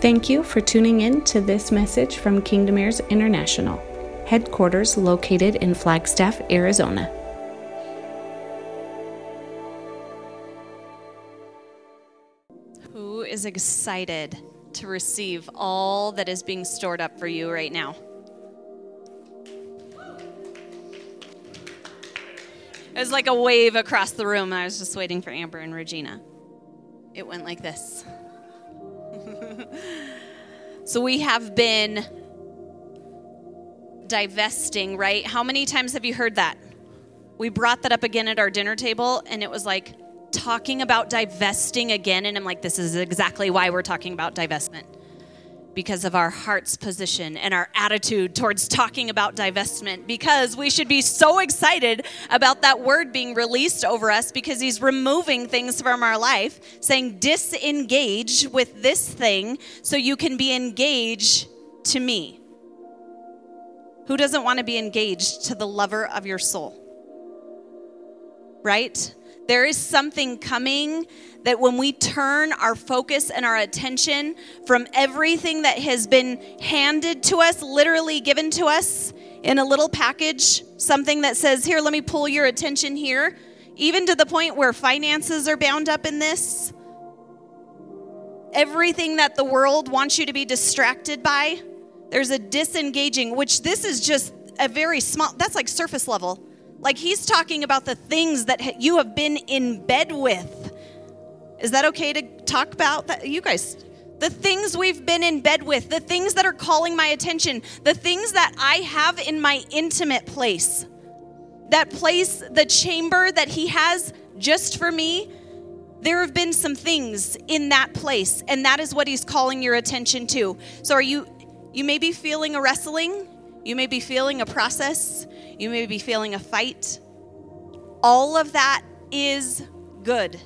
Thank you for tuning in to this message from Kingdom Heirs International, headquarters located in Flagstaff, Arizona. Who is excited to receive all that is being stored up for you right now? It was like a wave across the room. I was just waiting for Amber and Regina. It went like this. so we have been divesting, right? How many times have you heard that? We brought that up again at our dinner table, and it was like talking about divesting again. And I'm like, this is exactly why we're talking about divestment because of our heart's position and our attitude towards talking about divestment because we should be so excited about that word being released over us because he's removing things from our life saying disengage with this thing so you can be engaged to me. Who doesn't want to be engaged to the lover of your soul? Right there is something coming that when we turn our focus and our attention from everything that has been handed to us, literally given to us in a little package, something that says, Here, let me pull your attention here, even to the point where finances are bound up in this. Everything that the world wants you to be distracted by, there's a disengaging, which this is just a very small, that's like surface level. Like he's talking about the things that you have been in bed with. Is that okay to talk about that? You guys, the things we've been in bed with, the things that are calling my attention, the things that I have in my intimate place. That place, the chamber that he has just for me, there have been some things in that place, and that is what he's calling your attention to. So, are you, you may be feeling a wrestling, you may be feeling a process, you may be feeling a fight. All of that is good.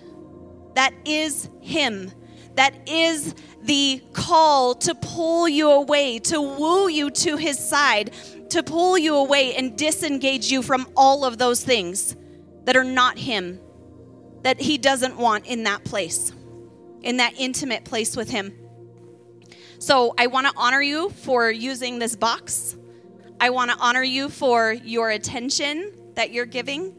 That is Him. That is the call to pull you away, to woo you to His side, to pull you away and disengage you from all of those things that are not Him, that He doesn't want in that place, in that intimate place with Him. So I want to honor you for using this box. I want to honor you for your attention that you're giving.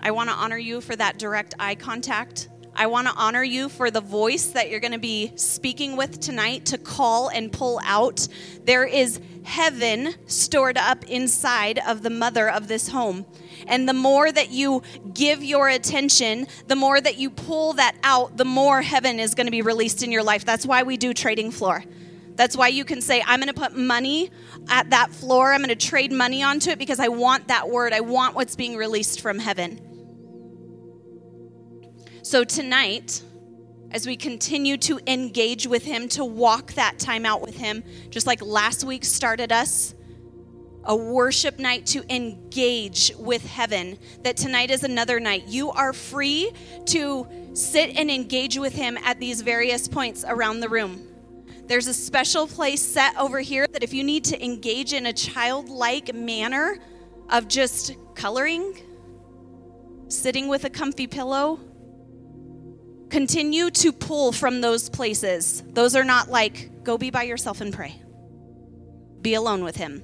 I want to honor you for that direct eye contact. I want to honor you for the voice that you're going to be speaking with tonight to call and pull out. There is heaven stored up inside of the mother of this home. And the more that you give your attention, the more that you pull that out, the more heaven is going to be released in your life. That's why we do trading floor. That's why you can say, I'm going to put money at that floor. I'm going to trade money onto it because I want that word. I want what's being released from heaven. So tonight, as we continue to engage with Him, to walk that time out with Him, just like last week started us, a worship night to engage with heaven, that tonight is another night. You are free to sit and engage with Him at these various points around the room. There's a special place set over here that if you need to engage in a childlike manner of just coloring, sitting with a comfy pillow, continue to pull from those places. Those are not like, go be by yourself and pray, be alone with Him.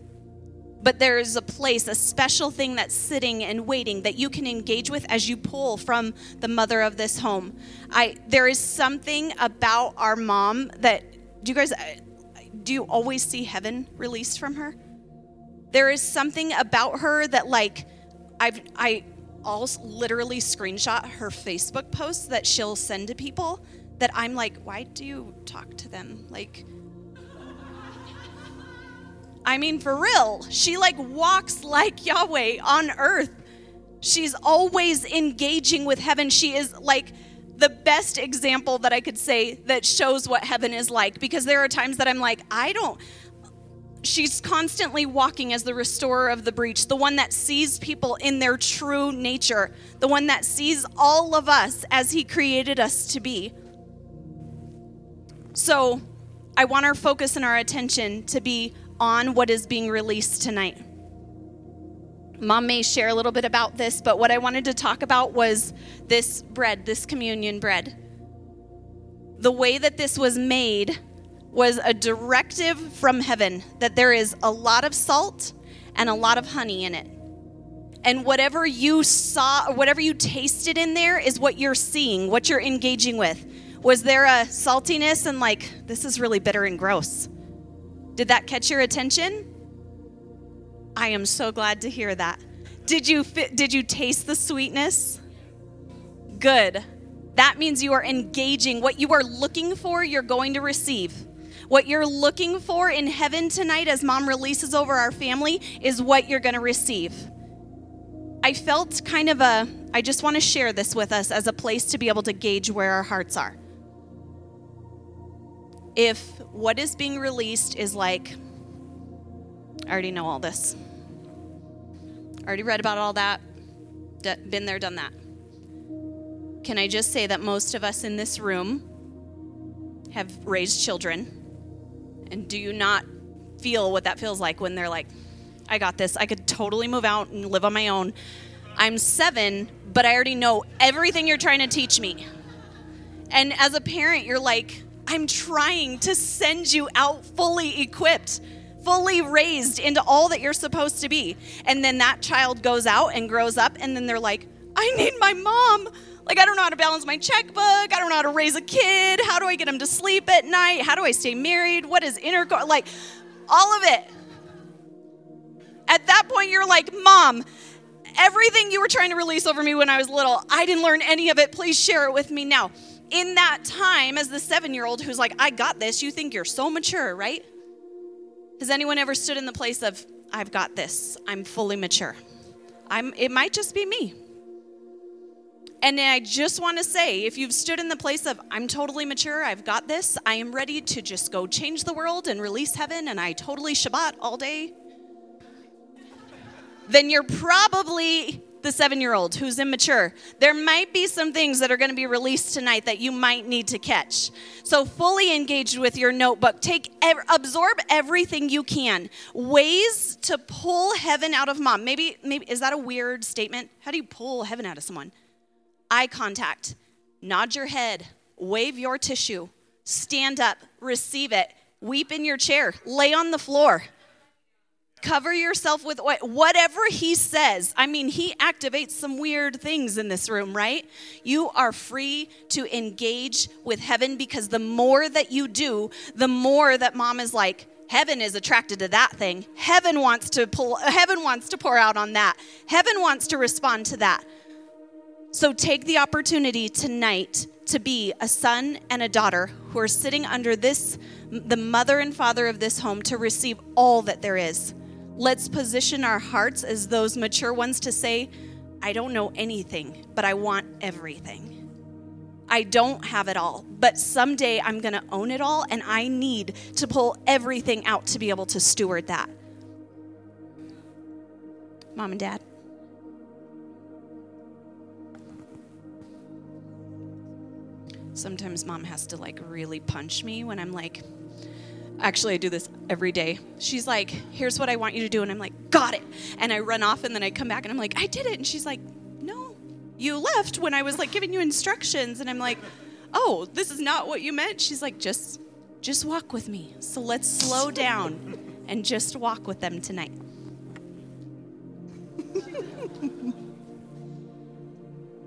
But there is a place, a special thing that's sitting and waiting that you can engage with as you pull from the mother of this home. I there is something about our mom that do you guys, do you always see heaven released from her? There is something about her that, like, I've, I all literally screenshot her Facebook posts that she'll send to people that I'm like, why do you talk to them? Like, I mean, for real, she like walks like Yahweh on earth. She's always engaging with heaven. She is like, the best example that I could say that shows what heaven is like because there are times that I'm like, I don't. She's constantly walking as the restorer of the breach, the one that sees people in their true nature, the one that sees all of us as He created us to be. So I want our focus and our attention to be on what is being released tonight. Mom may share a little bit about this, but what I wanted to talk about was this bread, this communion bread. the way that this was made was a directive from heaven that there is a lot of salt and a lot of honey in it. And whatever you saw whatever you tasted in there is what you're seeing, what you're engaging with. Was there a saltiness and like, this is really bitter and gross? Did that catch your attention? I am so glad to hear that. Did you did you taste the sweetness? Good. That means you are engaging. What you are looking for, you're going to receive. What you're looking for in heaven tonight as mom releases over our family is what you're going to receive. I felt kind of a, I just want to share this with us as a place to be able to gauge where our hearts are. If what is being released is like, I already know all this, already read about all that, been there, done that. Can I just say that most of us in this room have raised children? And do you not feel what that feels like when they're like, I got this. I could totally move out and live on my own. I'm seven, but I already know everything you're trying to teach me. And as a parent, you're like, I'm trying to send you out fully equipped, fully raised into all that you're supposed to be. And then that child goes out and grows up, and then they're like, I need my mom. Like, I don't know how to balance my checkbook. I don't know how to raise a kid. How do I get him to sleep at night? How do I stay married? What is intercourse? Like, all of it. At that point, you're like, Mom, everything you were trying to release over me when I was little, I didn't learn any of it. Please share it with me now. In that time, as the seven year old who's like, I got this, you think you're so mature, right? Has anyone ever stood in the place of, I've got this, I'm fully mature? I'm, it might just be me. And I just want to say if you've stood in the place of, I'm totally mature, I've got this, I am ready to just go change the world and release heaven, and I totally Shabbat all day, then you're probably the seven year old who's immature. There might be some things that are going to be released tonight that you might need to catch. So, fully engaged with your notebook. Take, absorb everything you can. Ways to pull heaven out of mom. Maybe, maybe, is that a weird statement? How do you pull heaven out of someone? Eye contact, nod your head, wave your tissue, stand up, receive it, weep in your chair, lay on the floor. Cover yourself with whatever he says. I mean, he activates some weird things in this room, right? You are free to engage with heaven because the more that you do, the more that mom is like, heaven is attracted to that thing. Heaven wants to pull heaven wants to pour out on that. Heaven wants to respond to that. So take the opportunity tonight to be a son and a daughter who are sitting under this the mother and father of this home to receive all that there is. Let's position our hearts as those mature ones to say, I don't know anything, but I want everything. I don't have it all, but someday I'm going to own it all, and I need to pull everything out to be able to steward that. Mom and dad. Sometimes mom has to like really punch me when I'm like, Actually, I do this every day. She's like, Here's what I want you to do. And I'm like, Got it. And I run off and then I come back and I'm like, I did it. And she's like, No, you left when I was like giving you instructions. And I'm like, Oh, this is not what you meant. She's like, Just, just walk with me. So let's slow down and just walk with them tonight.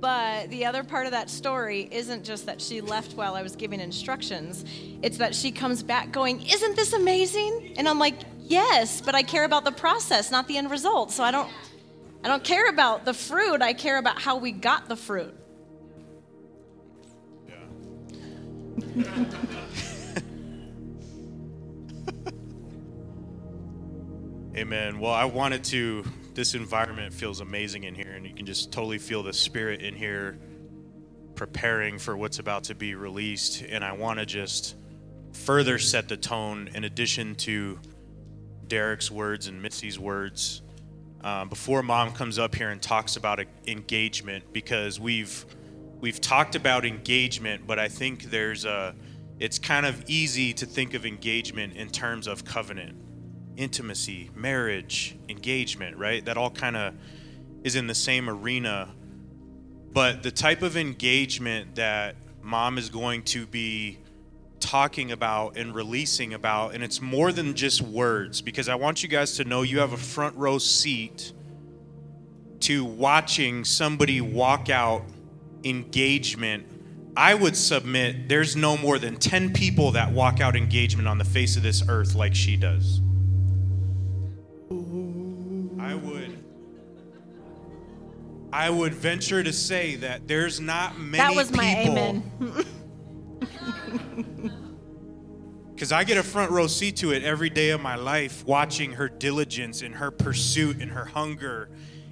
But the other part of that story isn't just that she left while I was giving instructions, it's that she comes back going, Isn't this amazing? And I'm like, Yes, but I care about the process, not the end result. So I don't. I don't care about the fruit, I care about how we got the fruit. Yeah. Amen. Well, I wanted to this environment feels amazing in here, and you can just totally feel the spirit in here preparing for what's about to be released. And I want to just further set the tone in addition to Derek's words and Missy's words. Um, before mom comes up here and talks about engagement, because we've we've talked about engagement, but I think there's a it's kind of easy to think of engagement in terms of covenant intimacy, marriage, engagement, right? That all kind of is in the same arena. But the type of engagement that mom is going to be talking about and releasing about, and it's more than just words because I want you guys to know you have a front row seat to watching somebody walk out engagement. I would submit there's no more than 10 people that walk out engagement on the face of this earth like she does. I would venture to say that there's not many That was my people amen. Because I get a front row seat to it every day of my life, watching her diligence and her pursuit and her hunger.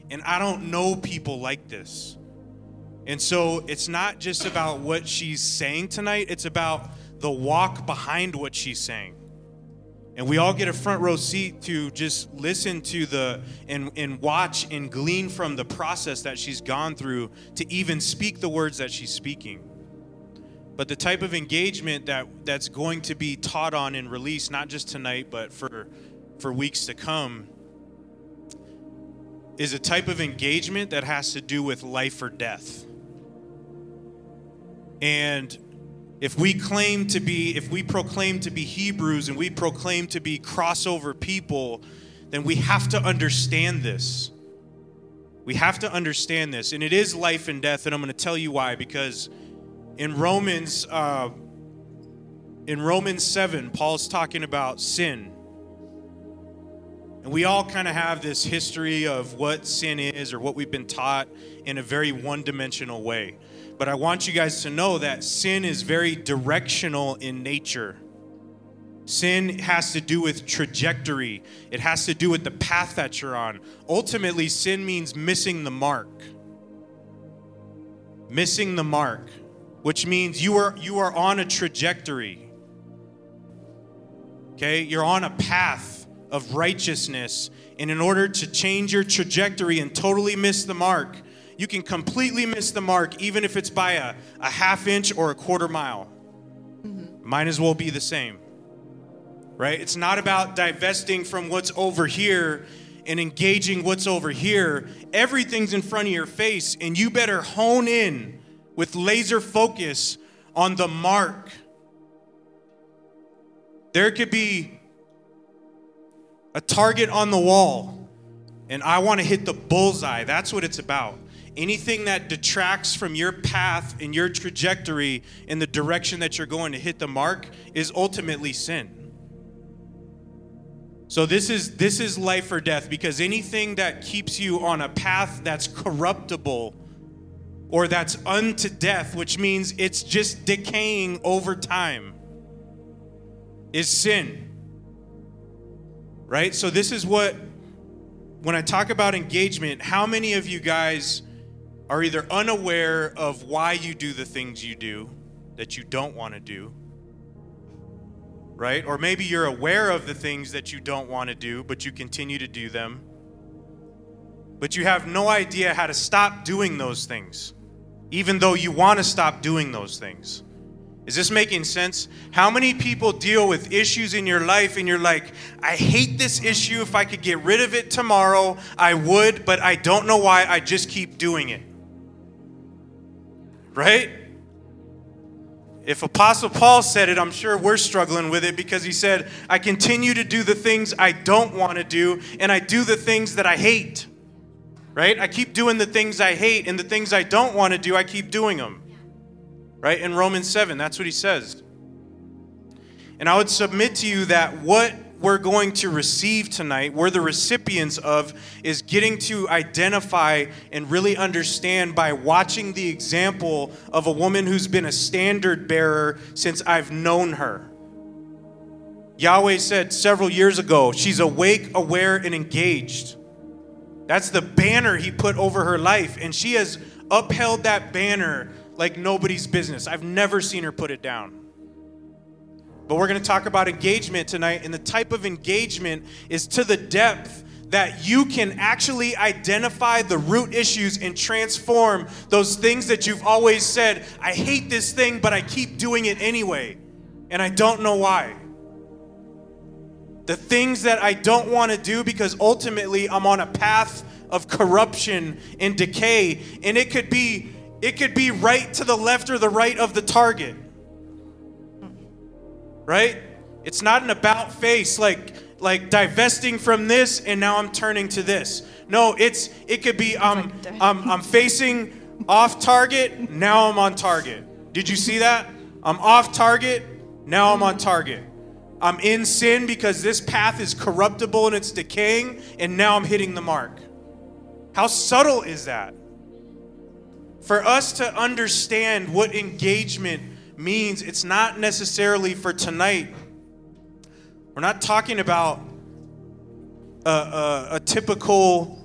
And I don't know people like this. And so it's not just about what she's saying tonight, it's about the walk behind what she's saying. And we all get a front row seat to just listen to the and, and watch and glean from the process that she's gone through to even speak the words that she's speaking. But the type of engagement that that's going to be taught on and released not just tonight but for for weeks to come is a type of engagement that has to do with life or death. And if we claim to be if we proclaim to be hebrews and we proclaim to be crossover people then we have to understand this we have to understand this and it is life and death and i'm going to tell you why because in Romans, uh, in Romans 7, Paul's talking about sin. And we all kind of have this history of what sin is or what we've been taught in a very one dimensional way. But I want you guys to know that sin is very directional in nature. Sin has to do with trajectory, it has to do with the path that you're on. Ultimately, sin means missing the mark. Missing the mark which means you are you are on a trajectory. Okay? You're on a path of righteousness, and in order to change your trajectory and totally miss the mark, you can completely miss the mark even if it's by a, a half inch or a quarter mile. Mm-hmm. Might as well be the same. Right? It's not about divesting from what's over here and engaging what's over here. Everything's in front of your face, and you better hone in with laser focus on the mark. There could be a target on the wall, and I want to hit the bullseye. That's what it's about. Anything that detracts from your path and your trajectory in the direction that you're going to hit the mark is ultimately sin. So this is this is life or death because anything that keeps you on a path that's corruptible or that's unto death, which means it's just decaying over time, is sin. Right? So, this is what, when I talk about engagement, how many of you guys are either unaware of why you do the things you do that you don't want to do? Right? Or maybe you're aware of the things that you don't want to do, but you continue to do them. But you have no idea how to stop doing those things even though you want to stop doing those things. Is this making sense? How many people deal with issues in your life and you're like, I hate this issue. If I could get rid of it tomorrow, I would, but I don't know why. I just keep doing it. Right? If Apostle Paul said it, I'm sure we're struggling with it because he said, I continue to do the things I don't want to do, and I do the things that I hate right? I keep doing the things I hate, and the things I don't want to do, I keep doing them, right? In Romans 7, that's what he says. And I would submit to you that what we're going to receive tonight, we're the recipients of, is getting to identify and really understand by watching the example of a woman who's been a standard bearer since I've known her. Yahweh said several years ago, she's awake, aware, and engaged. That's the banner he put over her life. And she has upheld that banner like nobody's business. I've never seen her put it down. But we're going to talk about engagement tonight. And the type of engagement is to the depth that you can actually identify the root issues and transform those things that you've always said, I hate this thing, but I keep doing it anyway. And I don't know why the things that I don't want to do because ultimately I'm on a path of corruption and decay and it could be it could be right to the left or the right of the target. Right? It's not an about face like like divesting from this and now I'm turning to this. No, it's it could be um I'm I'm facing off target, now I'm on target. Did you see that? I'm off target, now I'm on target. I'm in sin because this path is corruptible and it's decaying, and now I'm hitting the mark. How subtle is that? For us to understand what engagement means, it's not necessarily for tonight. We're not talking about a, a, a typical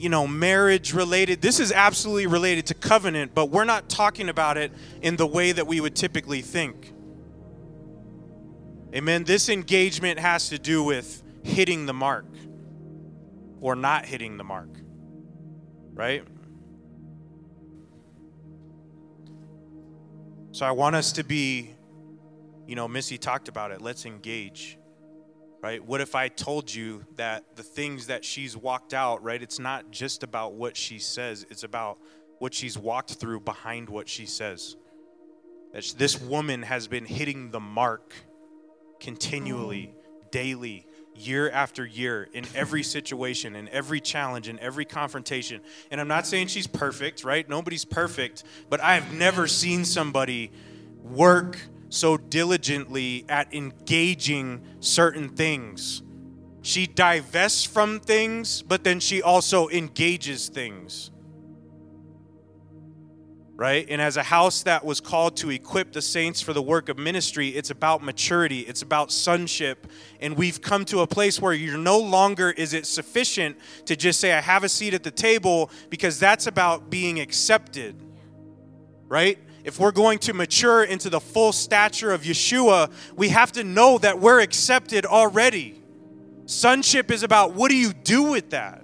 you know, marriage related. This is absolutely related to covenant, but we're not talking about it in the way that we would typically think. Amen. This engagement has to do with hitting the mark or not hitting the mark, right? So I want us to be, you know, Missy talked about it. Let's engage right? What if I told you that the things that she's walked out, right? It's not just about what she says, it's about what she's walked through behind what she says. That this woman has been hitting the mark continually, daily, year after year, in every situation, in every challenge, in every confrontation. And I'm not saying she's perfect, right? Nobody's perfect, but I've never seen somebody work so diligently at engaging certain things. She divests from things, but then she also engages things. Right? And as a house that was called to equip the saints for the work of ministry, it's about maturity, it's about sonship. And we've come to a place where you're no longer is it sufficient to just say, I have a seat at the table, because that's about being accepted. Right? if we're going to mature into the full stature of Yeshua, we have to know that we're accepted already. Sonship is about what do you do with that?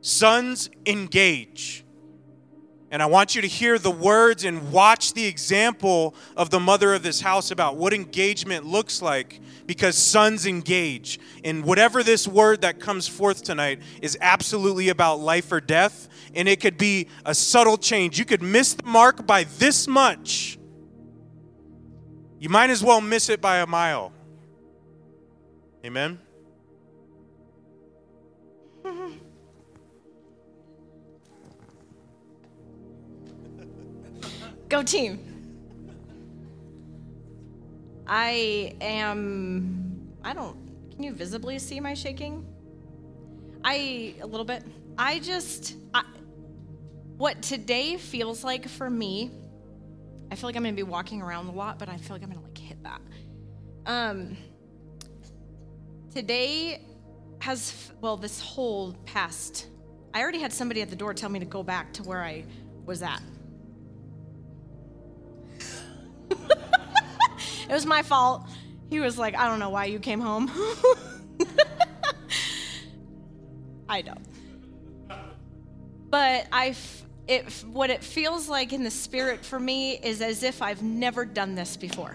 Sons engage. And I want you to hear the words and watch the example of the mother of this house about what engagement looks like because sons engage. And whatever this word that comes forth tonight is absolutely about life or death. And it could be a subtle change. You could miss the mark by this much. You might as well miss it by a mile. Amen. Go team. I am. I don't. Can you visibly see my shaking? I a little bit. I just. I, what today feels like for me. I feel like I'm gonna be walking around a lot, but I feel like I'm gonna like hit that. Um. Today has well this whole past. I already had somebody at the door tell me to go back to where I was at. It was my fault. He was like, I don't know why you came home. I don't. But I, it, what it feels like in the spirit for me is as if I've never done this before.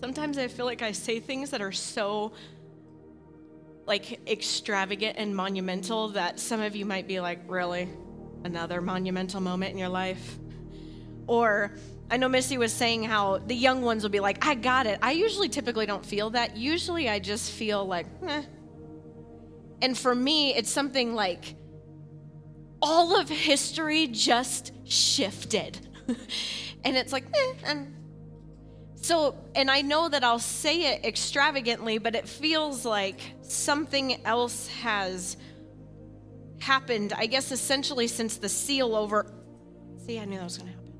Sometimes I feel like I say things that are so like extravagant and monumental that some of you might be like, really? Another monumental moment in your life? Or I know Missy was saying how the young ones will be like, I got it. I usually typically don't feel that. Usually I just feel like, eh. And for me, it's something like all of history just shifted. and it's like, eh, and so, and I know that I'll say it extravagantly, but it feels like something else has happened, I guess, essentially since the seal over. See, I knew that was going to happen.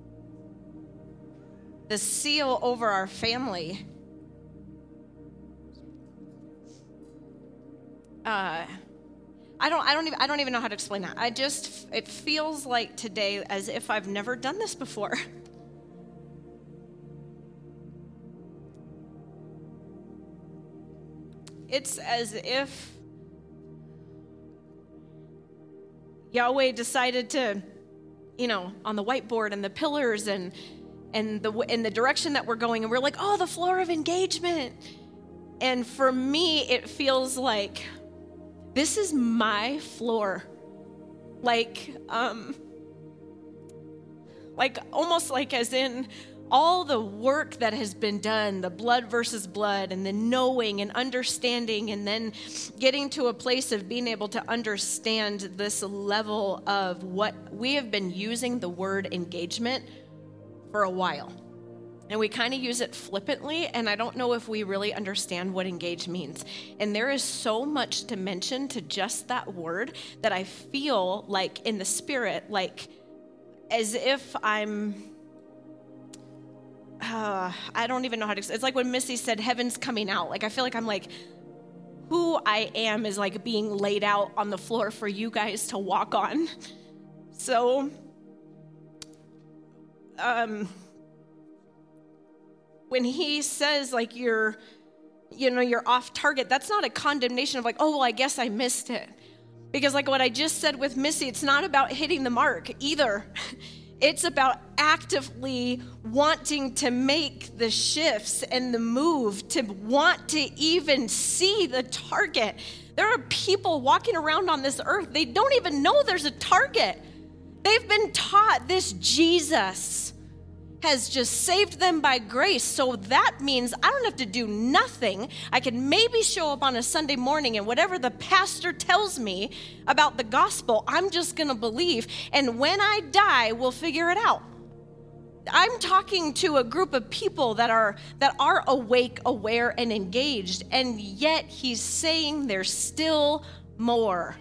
The seal over our family. Uh, I don't, I don't even, I don't even know how to explain that. I just, it feels like today as if I've never done this before. It's as if Yahweh decided to, you know, on the whiteboard and the pillars and and the in the direction that we're going, and we're like, oh, the floor of engagement. and for me, it feels like this is my floor. Like, um, like almost like as in all the work that has been done the blood versus blood and the knowing and understanding and then getting to a place of being able to understand this level of what we have been using the word engagement for a while. And we kind of use it flippantly and i don't know if we really understand what engage means. And there is so much dimension to just that word that i feel like in the spirit like as if i'm uh, I don't even know how to. It's like when Missy said, "Heaven's coming out." Like I feel like I'm like, who I am is like being laid out on the floor for you guys to walk on. So, um, when he says like you're, you know, you're off target, that's not a condemnation of like, oh well, I guess I missed it, because like what I just said with Missy, it's not about hitting the mark either. It's about actively wanting to make the shifts and the move, to want to even see the target. There are people walking around on this earth, they don't even know there's a target. They've been taught this Jesus has just saved them by grace. So that means I don't have to do nothing. I can maybe show up on a Sunday morning and whatever the pastor tells me about the gospel, I'm just going to believe. And when I die, we'll figure it out. I'm talking to a group of people that are that are awake, aware and engaged and yet he's saying there's still more.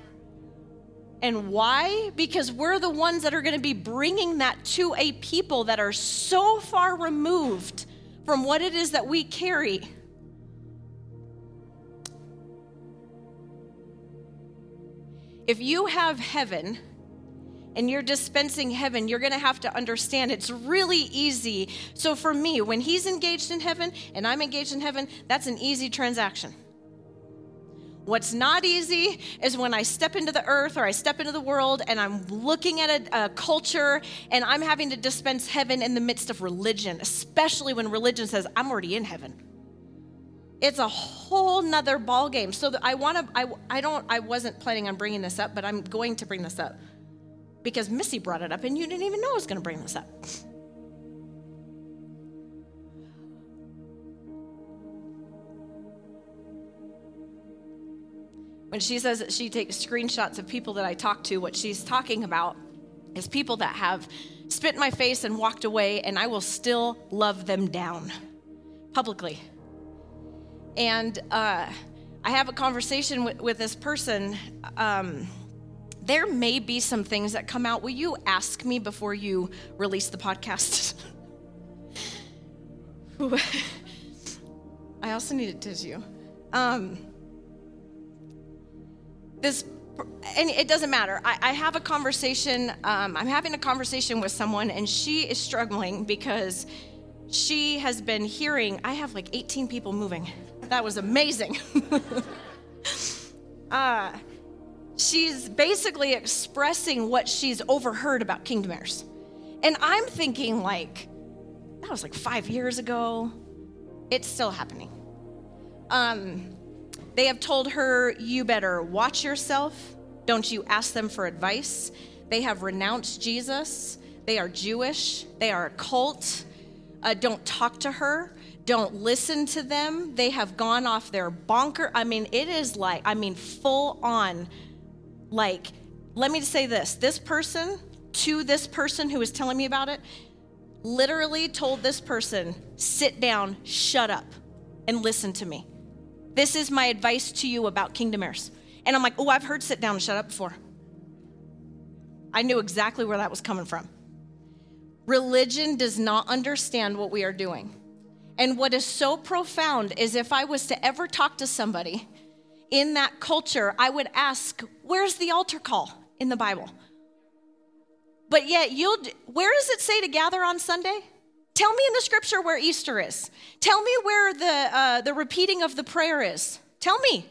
And why? Because we're the ones that are going to be bringing that to a people that are so far removed from what it is that we carry. If you have heaven and you're dispensing heaven, you're going to have to understand it's really easy. So for me, when he's engaged in heaven and I'm engaged in heaven, that's an easy transaction. What's not easy is when I step into the earth or I step into the world and I'm looking at a, a, culture and I'm having to dispense heaven in the midst of religion, especially when religion says, I'm already in heaven. It's a whole nother ballgame. So I want to, I, I don't, I wasn't planning on bringing this up, but I'm going to bring this up because Missy brought it up and you didn't even know I was going to bring this up. When she says that she takes screenshots of people that I talk to, what she's talking about is people that have spit in my face and walked away, and I will still love them down publicly. And uh, I have a conversation with, with this person. Um, there may be some things that come out. Will you ask me before you release the podcast? I also need a tissue. Um, this and it doesn't matter. I, I have a conversation, um, I'm having a conversation with someone, and she is struggling because she has been hearing, I have like 18 people moving. That was amazing. uh, she's basically expressing what she's overheard about Kingdom Heirs. And I'm thinking, like, that was like five years ago. It's still happening. Um, they have told her, You better watch yourself. Don't you ask them for advice. They have renounced Jesus. They are Jewish. They are a cult. Uh, don't talk to her. Don't listen to them. They have gone off their bonker. I mean, it is like, I mean, full on. Like, let me say this this person to this person who was telling me about it literally told this person, sit down, shut up, and listen to me. This is my advice to you about Kingdom Heirs. And I'm like, oh, I've heard sit down and shut up before. I knew exactly where that was coming from. Religion does not understand what we are doing. And what is so profound is if I was to ever talk to somebody in that culture, I would ask, where's the altar call in the Bible? But yet, you'll, where does it say to gather on Sunday? Tell me in the scripture where Easter is. Tell me where the, uh, the repeating of the prayer is. Tell me.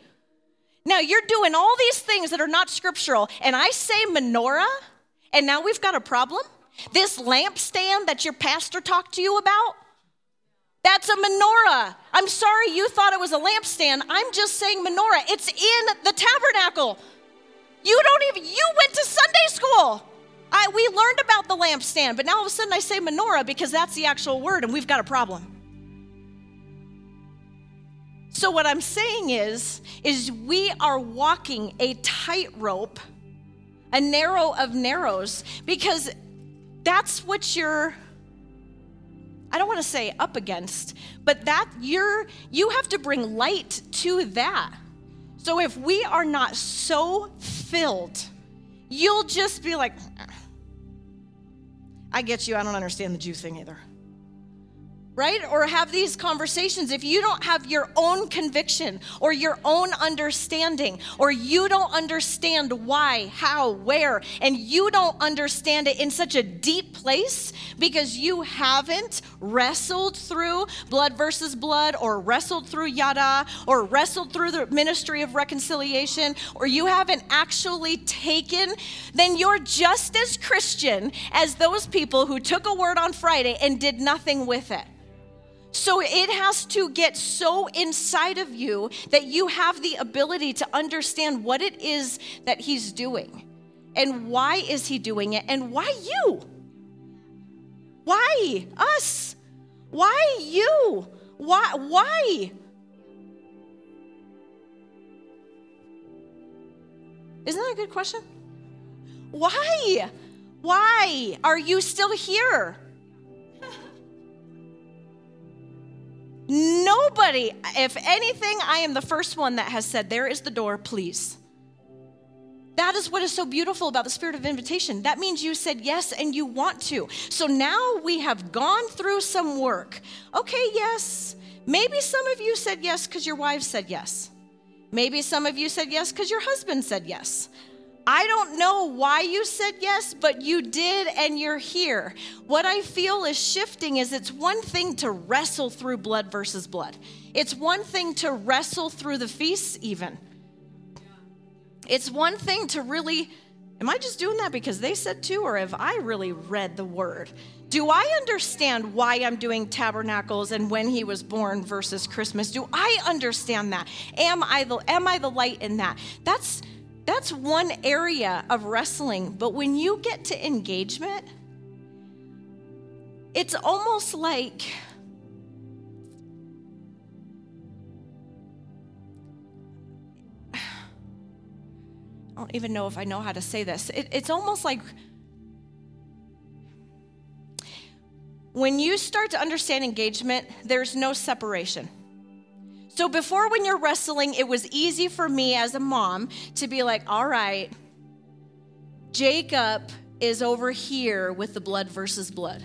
Now you're doing all these things that are not scriptural, and I say menorah, and now we've got a problem. This lampstand that your pastor talked to you about, That's a menorah. I'm sorry you thought it was a lampstand. I'm just saying menorah. It's in the tabernacle. You don't even, you went to Sunday school. I, we learned about the lampstand, but now all of a sudden I say menorah because that's the actual word and we've got a problem. So what I'm saying is is we are walking a tightrope, a narrow of narrows because that's what you're I don't want to say up against, but that you're you have to bring light to that. So if we are not so filled, you'll just be like I get you, I don't understand the Jew thing either right? Or have these conversations if you don't have your own conviction or your own understanding, or you don't understand why, how, where, and you don't understand it in such a deep place because you haven't wrestled through blood versus blood, or wrestled through yada, or wrestled through the ministry of reconciliation, or you haven't actually taken, then you're just as Christian as those people who took a word on Friday and did nothing with it. So it has to get so inside of you that you have the ability to understand what it is that he's doing and why is he doing it and why you? Why us? Why you? Why why? Isn't that a good question? Why? Why are you still here? Nobody, if anything, I am the first one that has said, There is the door, please. That is what is so beautiful about the spirit of invitation. That means you said yes and you want to. So now we have gone through some work. Okay, yes. Maybe some of you said yes because your wife said yes. Maybe some of you said yes because your husband said yes. I don't know why you said yes, but you did and you're here. What I feel is shifting is it's one thing to wrestle through blood versus blood. It's one thing to wrestle through the feasts, even. It's one thing to really, am I just doing that because they said to, or have I really read the word? Do I understand why I'm doing tabernacles and when he was born versus Christmas? Do I understand that? Am I the am I the light in that? That's that's one area of wrestling. But when you get to engagement, it's almost like I don't even know if I know how to say this. It, it's almost like when you start to understand engagement, there's no separation. So before, when you're wrestling, it was easy for me as a mom to be like, all right, Jacob is over here with the blood versus blood.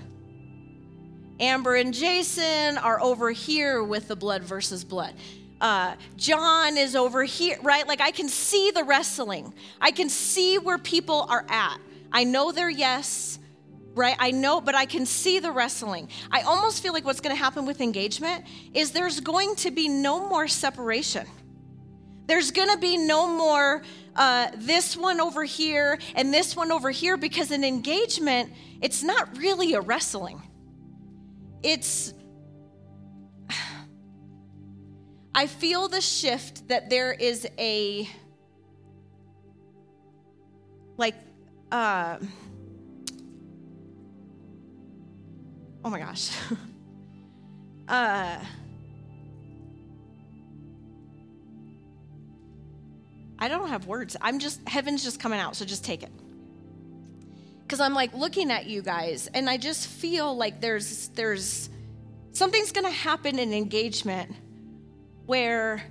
Amber and Jason are over here with the blood versus blood. Uh, John is over here, right? Like I can see the wrestling. I can see where people are at. I know they're yes right? I know, but I can see the wrestling. I almost feel like what's going to happen with engagement is there's going to be no more separation. There's going to be no more uh, this one over here and this one over here because an engagement, it's not really a wrestling. It's, I feel the shift that there is a, like, uh, oh my gosh. uh, I don't have words. I'm just, heaven's just coming out, so just take it. Because I'm like looking at you guys, and I just feel like there's, there's, something's gonna happen in engagement where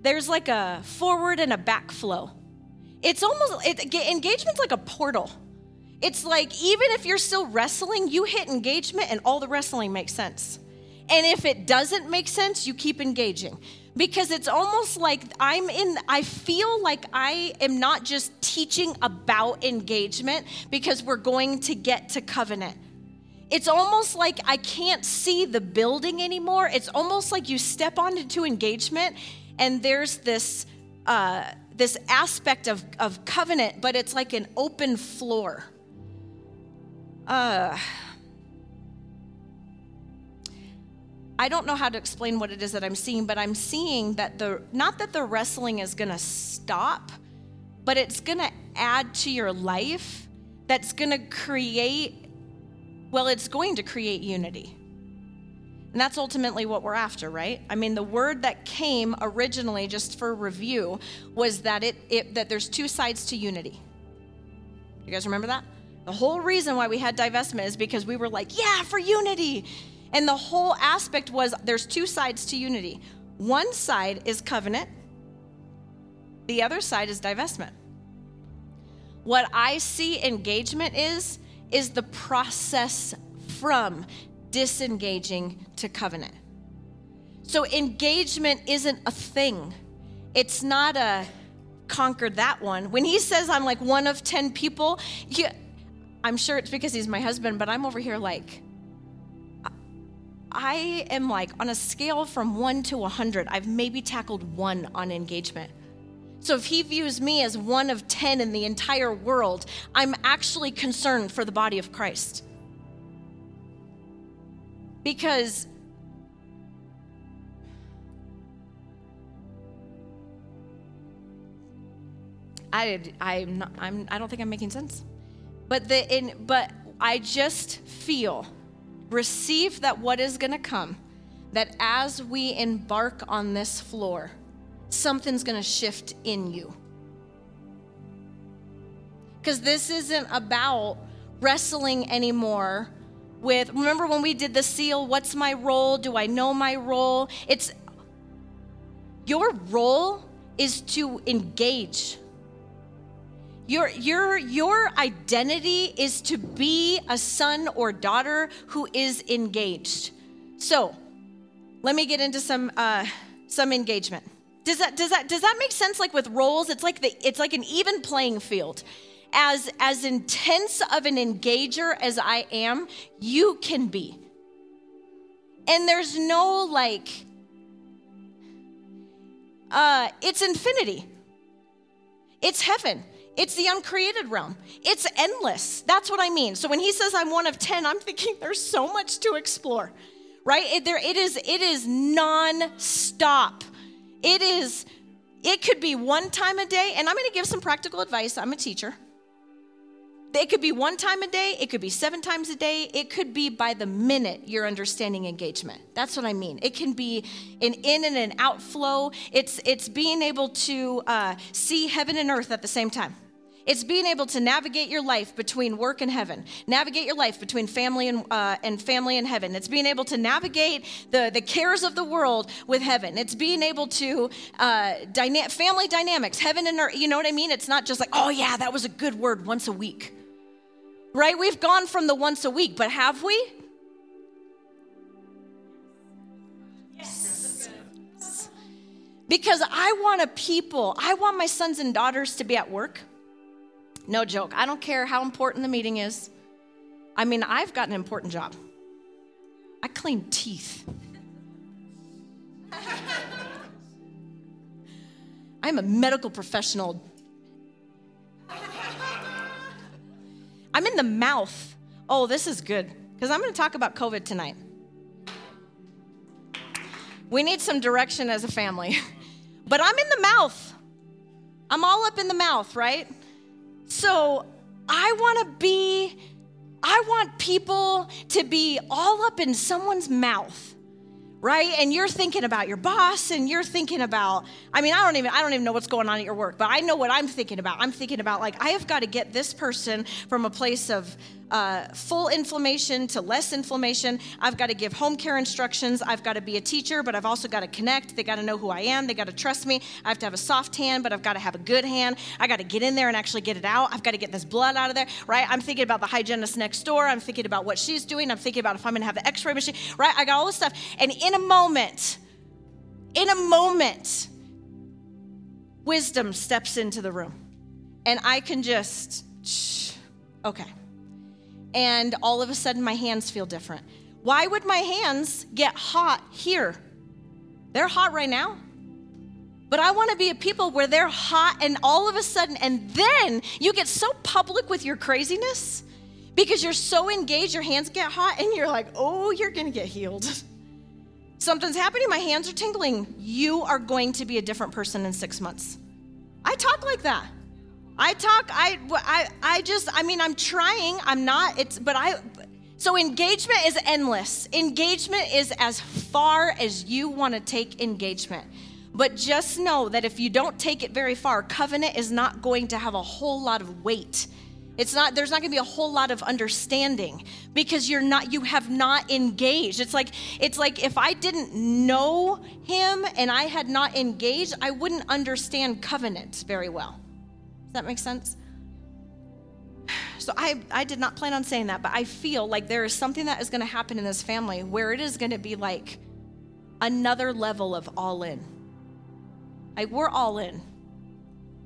there's like a forward and a back flow. It's almost, it, engagement's like a portal it's like even if you're still wrestling, you hit engagement and all the wrestling makes sense. And if it doesn't make sense, you keep engaging. Because it's almost like I'm in, I feel like I am not just teaching about engagement because we're going to get to covenant. It's almost like I can't see the building anymore. It's almost like you step onto engagement and there's this, uh, this aspect of, of covenant, but it's like an open floor uh, I don't know how to explain what it is that I'm seeing, but I'm seeing that the not that the wrestling is going to stop, but it's going to add to your life that's going to create well, it's going to create unity. And that's ultimately what we're after, right? I mean, the word that came originally, just for review, was that it, it that there's two sides to unity. You guys remember that? The whole reason why we had divestment is because we were like, yeah, for unity. And the whole aspect was there's two sides to unity. One side is covenant, the other side is divestment. What I see engagement is, is the process from disengaging to covenant. So engagement isn't a thing. It's not a conquered that one. When he says I'm like one of 10 people, he, I'm sure it's because he's my husband, but I'm over here like, I am like on a scale from one to 100, I've maybe tackled one on engagement. So if he views me as one of 10 in the entire world, I'm actually concerned for the body of Christ. Because I, I'm not, I'm, I don't think I'm making sense. But, the, in, but I just feel, receive that what is going to come, that as we embark on this floor, something's going to shift in you. Because this isn't about wrestling anymore with, remember when we did the seal, what's my role? Do I know my role? It's your role is to engage your, your, your identity is to be a son or daughter who is engaged. So, let me get into some, uh, some engagement. Does that, does, that, does that make sense? Like with roles, it's like, the, it's like an even playing field. As, as intense of an engager as I am, you can be. And there's no like, uh, it's infinity, it's heaven. It's the uncreated realm. It's endless. That's what I mean. So when he says I'm one of 10, I'm thinking there's so much to explore. Right? It, there it is it is non-stop. It is it could be one time a day and I'm going to give some practical advice. I'm a teacher. It could be one time a day, it could be seven times a day, it could be by the minute you're understanding engagement. That's what I mean. It can be an in and an outflow. It's it's being able to uh, see heaven and earth at the same time. It's being able to navigate your life between work and heaven, navigate your life between family and, uh, and family and heaven. It's being able to navigate the, the cares of the world with heaven. It's being able to uh, dyna- family dynamics, heaven and earth. You know what I mean? It's not just like, oh yeah, that was a good word once a week, right? We've gone from the once a week, but have we? Yes. Because I want a people, I want my sons and daughters to be at work no joke. I don't care how important the meeting is. I mean, I've got an important job. I clean teeth. I'm a medical professional. I'm in the mouth. Oh, this is good because I'm going to talk about COVID tonight. We need some direction as a family. But I'm in the mouth. I'm all up in the mouth, right? So I want to be, I want people to be all up in someone's mouth right? And you're thinking about your boss and you're thinking about i mean i don't even i don't even know what's going on at your work but i know what i'm thinking about. I'm thinking about like i have got to get this person from a place of uh, full inflammation to less inflammation. I've got to give home care instructions. I've got to be a teacher, but I've also got to connect. They got to know who I am. They got to trust me. I have to have a soft hand, but I've got to have a good hand. I got to get in there and actually get it out. I've got to get this blood out of there, right? I'm thinking about the hygienist next door. I'm thinking about what she's doing. I'm thinking about if I'm going to have the x ray machine, right? I got all this stuff. And in a moment, in a moment, wisdom steps into the room. And I can just, okay and all of a sudden my hands feel different. Why would my hands get hot here? They're hot right now. But I want to be a people where they're hot and all of a sudden, and then you get so public with your craziness because you're so engaged, your hands get hot, and you're like, oh, you're going to get healed. Something's happening, my hands are tingling. You are going to be a different person in six months. I talk like that. I talk, I, I, I just, I mean, I'm trying, I'm not, it's, but I, so engagement is endless. Engagement is as far as you want to take engagement. But just know that if you don't take it very far, covenant is not going to have a whole lot of weight. It's not there's not going to be a whole lot of understanding because you're not you have not engaged. It's like it's like if I didn't know him and I had not engaged, I wouldn't understand covenant very well. That make sense? So I, I did not plan on saying that, but I feel like there is something that is going to happen in this family where it is going to be like another level of all in. Like we're all in.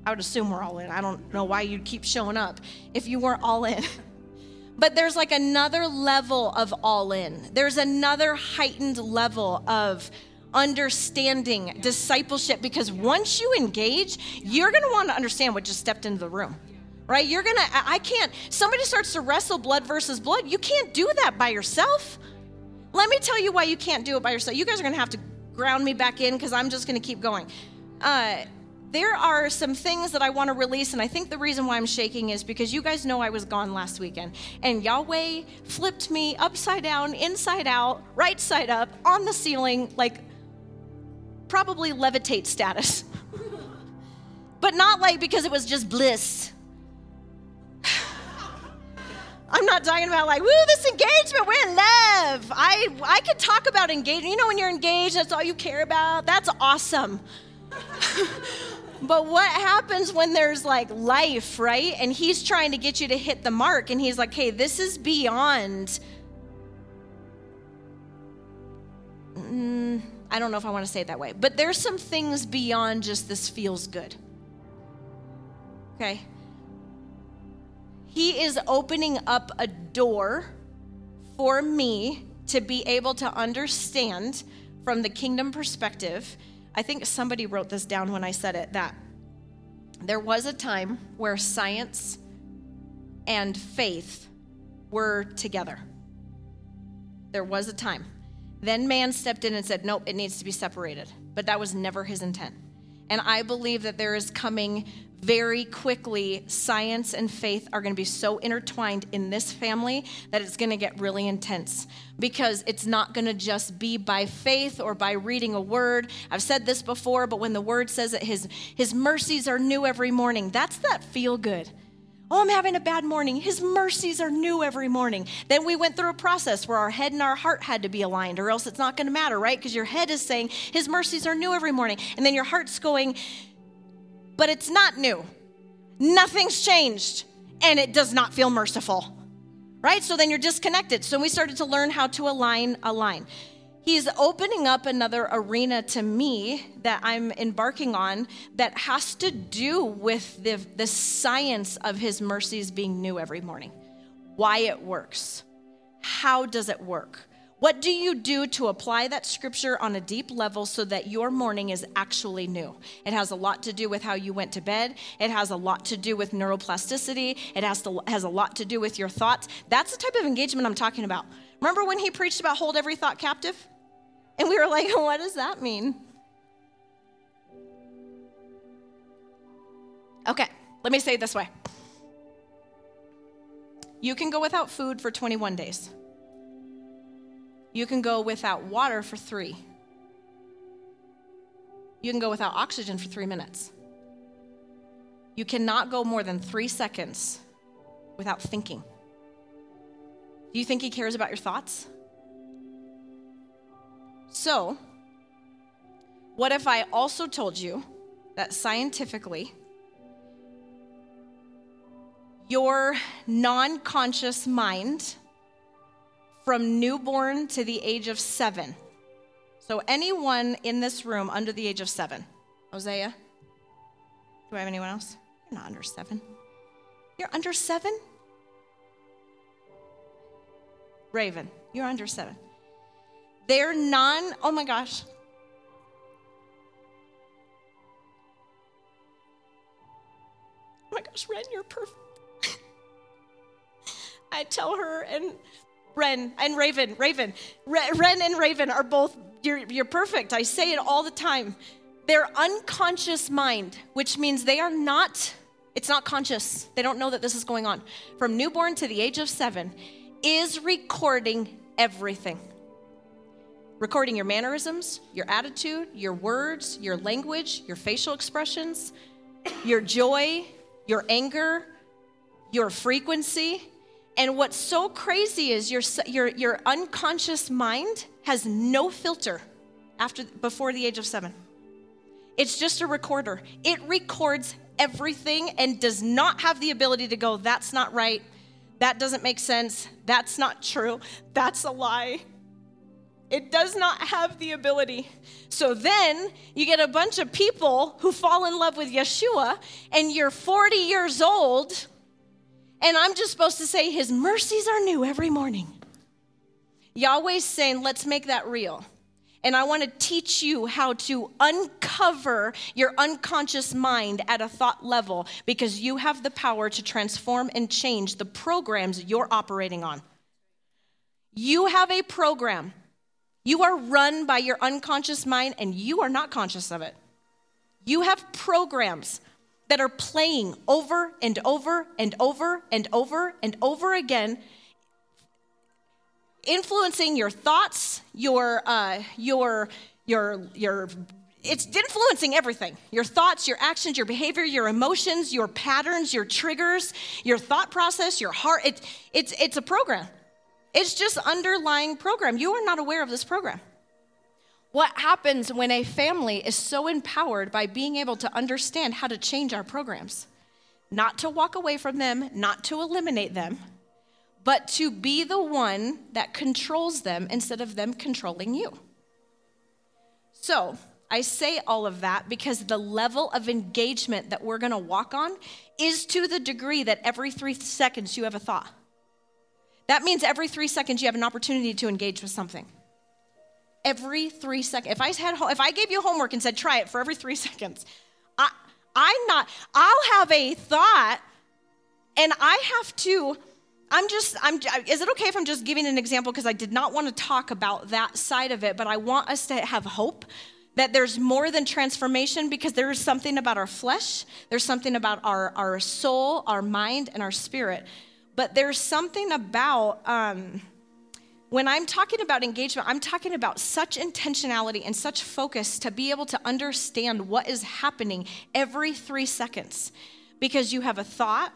I would assume we're all in. I don't know why you'd keep showing up if you weren't all in. But there's like another level of all in. There's another heightened level of understanding discipleship because once you engage, you're going to want to understand what just stepped into the room right? You're gonna, I can't, somebody starts to wrestle blood versus blood. You can't do that by yourself. Let me tell you why you can't do it by yourself. You guys are gonna have to ground me back in because I'm just gonna keep going. Uh, there are some things that I want to release, and I think the reason why I'm shaking is because you guys know I was gone last weekend, and Yahweh flipped me upside down, inside out, right side up, on the ceiling, like probably levitate status. but not like because it was just bliss. I'm not talking about like, woo, this engagement, we're in love. I, I could talk about engagement. You know, when you're engaged, that's all you care about. That's awesome. but what happens when there's like life, right? And he's trying to get you to hit the mark, and he's like, hey, this is beyond. Mm, I don't know if I want to say it that way, but there's some things beyond just this feels good. Okay? He is opening up a door for me to be able to understand from the kingdom perspective. I think somebody wrote this down when I said it that there was a time where science and faith were together. There was a time. Then man stepped in and said, Nope, it needs to be separated. But that was never his intent. And I believe that there is coming very quickly, science and faith are going to be so intertwined in this family that it's going to get really intense because it's not going to just be by faith or by reading a word. I've said this before, but when the word says that his, his mercies are new every morning, that's that feel good. Oh, I'm having a bad morning. His mercies are new every morning. Then we went through a process where our head and our heart had to be aligned, or else it's not going to matter, right? Because your head is saying, His mercies are new every morning. And then your heart's going, but it's not new. Nothing's changed, and it does not feel merciful. Right? So then you're disconnected. So we started to learn how to align, align. He's opening up another arena to me that I'm embarking on that has to do with the, the science of his mercies being new every morning. Why it works. How does it work? What do you do to apply that scripture on a deep level so that your morning is actually new? It has a lot to do with how you went to bed. It has a lot to do with neuroplasticity. It has, to, has a lot to do with your thoughts. That's the type of engagement I'm talking about. Remember when he preached about hold every thought captive? And we were like, what does that mean? Okay, let me say it this way. You can go without food for 21 days. You can go without water for three. You can go without oxygen for three minutes. You cannot go more than three seconds without thinking. Do you think he cares about your thoughts? So, what if I also told you that scientifically, your non conscious mind from newborn to the age of seven. So, anyone in this room under the age of seven? Hosea? Do I have anyone else? You're not under seven. You're under seven? Raven, you're under seven. They're non, oh my gosh. Oh my gosh, Ren, you're perfect. I tell her, and Ren and Raven, Raven, Ren and Raven are both, you're, you're perfect. I say it all the time. Their unconscious mind, which means they are not, it's not conscious. They don't know that this is going on. From newborn to the age of seven, is recording everything. Recording your mannerisms, your attitude, your words, your language, your facial expressions, your joy, your anger, your frequency. And what's so crazy is your, your, your unconscious mind has no filter after, before the age of seven. It's just a recorder. It records everything and does not have the ability to go, that's not right, that doesn't make sense, that's not true, that's a lie. It does not have the ability. So then you get a bunch of people who fall in love with Yeshua, and you're 40 years old, and I'm just supposed to say, His mercies are new every morning. Yahweh's saying, let's make that real. And I want to teach you how to uncover your unconscious mind at a thought level because you have the power to transform and change the programs you're operating on. You have a program you are run by your unconscious mind and you are not conscious of it. You have programs that are playing over and over and over and over and over again, influencing your thoughts, your, uh, your, your, your, it's influencing everything your thoughts, your actions, your behavior, your emotions, your patterns, your triggers, your thought process, your heart. It, it's, it's a program. It's just underlying program. You are not aware of this program. What happens when a family is so empowered by being able to understand how to change our programs? Not to walk away from them, not to eliminate them, but to be the one that controls them instead of them controlling you. So, I say all of that because the level of engagement that we're gonna walk on is to the degree that every three seconds you have a thought. That means every three seconds you have an opportunity to engage with something. Every three seconds. If I had, if I gave you homework and said try it for every three seconds, I, I'm not. I'll have a thought, and I have to. I'm just. I'm. Is it okay if I'm just giving an example because I did not want to talk about that side of it, but I want us to have hope that there's more than transformation because there is something about our flesh, there's something about our, our soul, our mind, and our spirit but there's something about um, when I'm talking about engagement, I'm talking about such intentionality and such focus to be able to understand what is happening every three seconds. Because you have a thought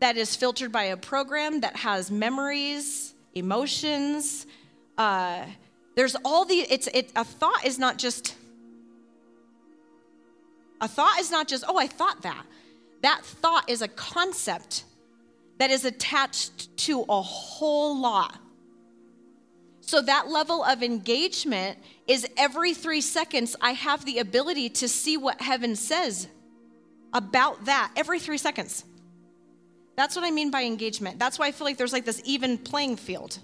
that is filtered by a program that has memories, emotions. Uh, there's all the, it's, it, a thought is not just, a thought is not just, oh, I thought that. That thought is a concept that is attached to a whole lot. So, that level of engagement is every three seconds, I have the ability to see what heaven says about that every three seconds. That's what I mean by engagement. That's why I feel like there's like this even playing field.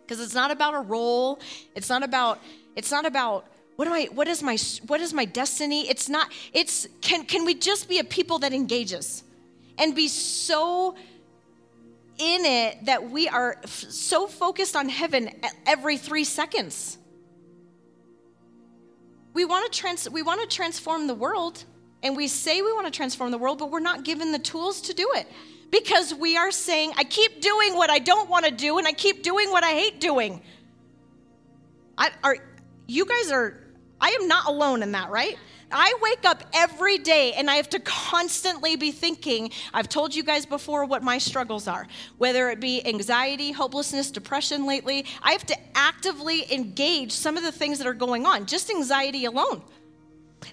Because it's not about a role, it's not about, it's not about, what am I what is my what is my destiny? It's not it's can can we just be a people that engages and be so in it that we are f- so focused on heaven every three seconds. We want to trans- we want to transform the world, and we say we want to transform the world, but we're not given the tools to do it because we are saying, I keep doing what I don't want to do, and I keep doing what I hate doing. I, are you guys are? I am not alone in that, right? I wake up every day and I have to constantly be thinking. I've told you guys before what my struggles are, whether it be anxiety, hopelessness, depression lately. I have to actively engage some of the things that are going on, just anxiety alone.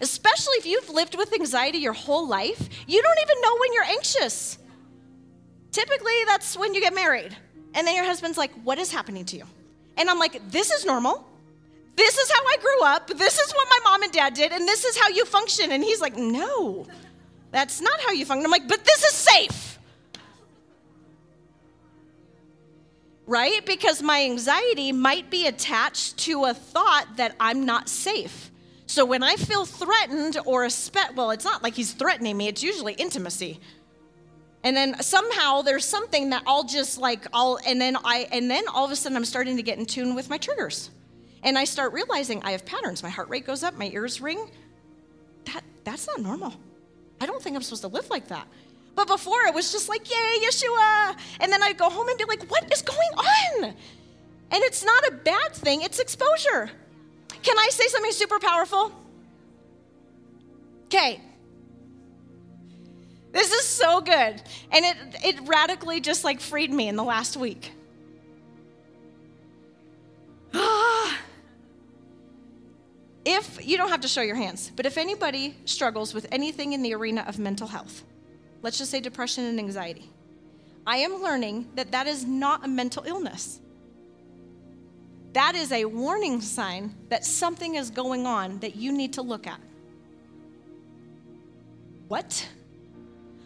Especially if you've lived with anxiety your whole life, you don't even know when you're anxious. Typically, that's when you get married. And then your husband's like, What is happening to you? And I'm like, This is normal. This is how I grew up. This is what my mom and dad did, and this is how you function. And he's like, No, that's not how you function. I'm like, But this is safe. Right? Because my anxiety might be attached to a thought that I'm not safe. So when I feel threatened or a spe- well, it's not like he's threatening me, it's usually intimacy. And then somehow there's something that I'll just like I'll and then I and then all of a sudden I'm starting to get in tune with my triggers. And I start realizing I have patterns. My heart rate goes up, my ears ring. That that's not normal. I don't think I'm supposed to live like that. But before it was just like, yay, Yeshua. And then I'd go home and be like, what is going on? And it's not a bad thing, it's exposure. Can I say something super powerful? Okay. This is so good. And it, it radically just like freed me in the last week. Ah! If you don't have to show your hands, but if anybody struggles with anything in the arena of mental health, let's just say depression and anxiety, I am learning that that is not a mental illness. That is a warning sign that something is going on that you need to look at. What?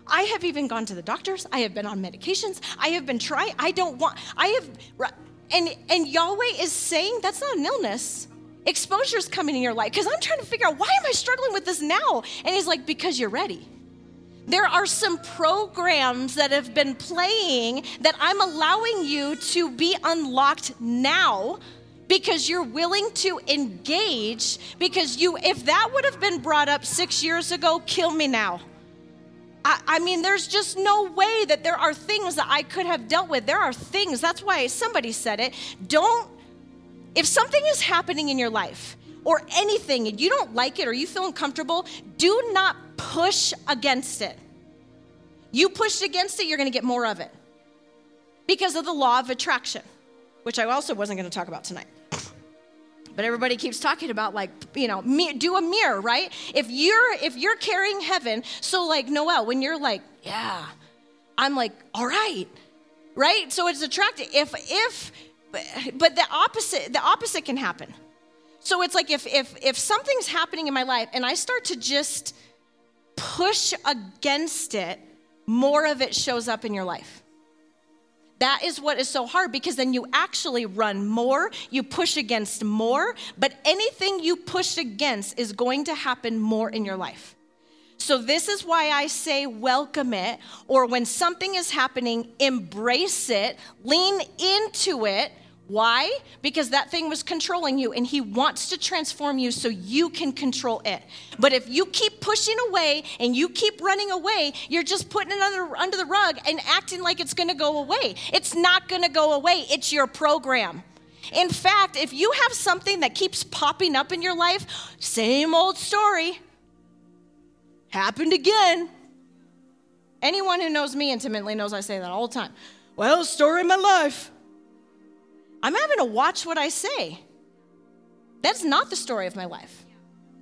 I have even gone to the doctors. I have been on medications. I have been trying. I don't want, I have, and, and Yahweh is saying that's not an illness. Exposure is coming in your life because I'm trying to figure out why am I struggling with this now? And he's like, because you're ready. There are some programs that have been playing that I'm allowing you to be unlocked now because you're willing to engage because you if that would have been brought up 6 years ago kill me now I, mean there's just no way that there are things that I could have dealt with there are things that's why somebody said it don't if something is happening in your life or anything and you don't like it or you feel uncomfortable do not push against it. You push against it you're going to get more of it because of the law of attraction which I also wasn't going to talk about tonight. But everybody keeps talking about like you know do a mirror right? If you're if you're carrying heaven so like noel when you're like yeah i'm like all right right? So it's attractive. If if but the opposite the opposite can happen so it's like if if if something's happening in my life and i start to just push against it more of it shows up in your life that is what is so hard because then you actually run more, you push against more, but anything you push against is going to happen more in your life. So, this is why I say welcome it, or when something is happening, embrace it, lean into it, why? Because that thing was controlling you and he wants to transform you so you can control it. But if you keep pushing away and you keep running away, you're just putting it under, under the rug and acting like it's gonna go away. It's not gonna go away, it's your program. In fact, if you have something that keeps popping up in your life, same old story, happened again. Anyone who knows me intimately knows I say that all the time. Well, story of my life. I'm having to watch what I say. That's not the story of my life.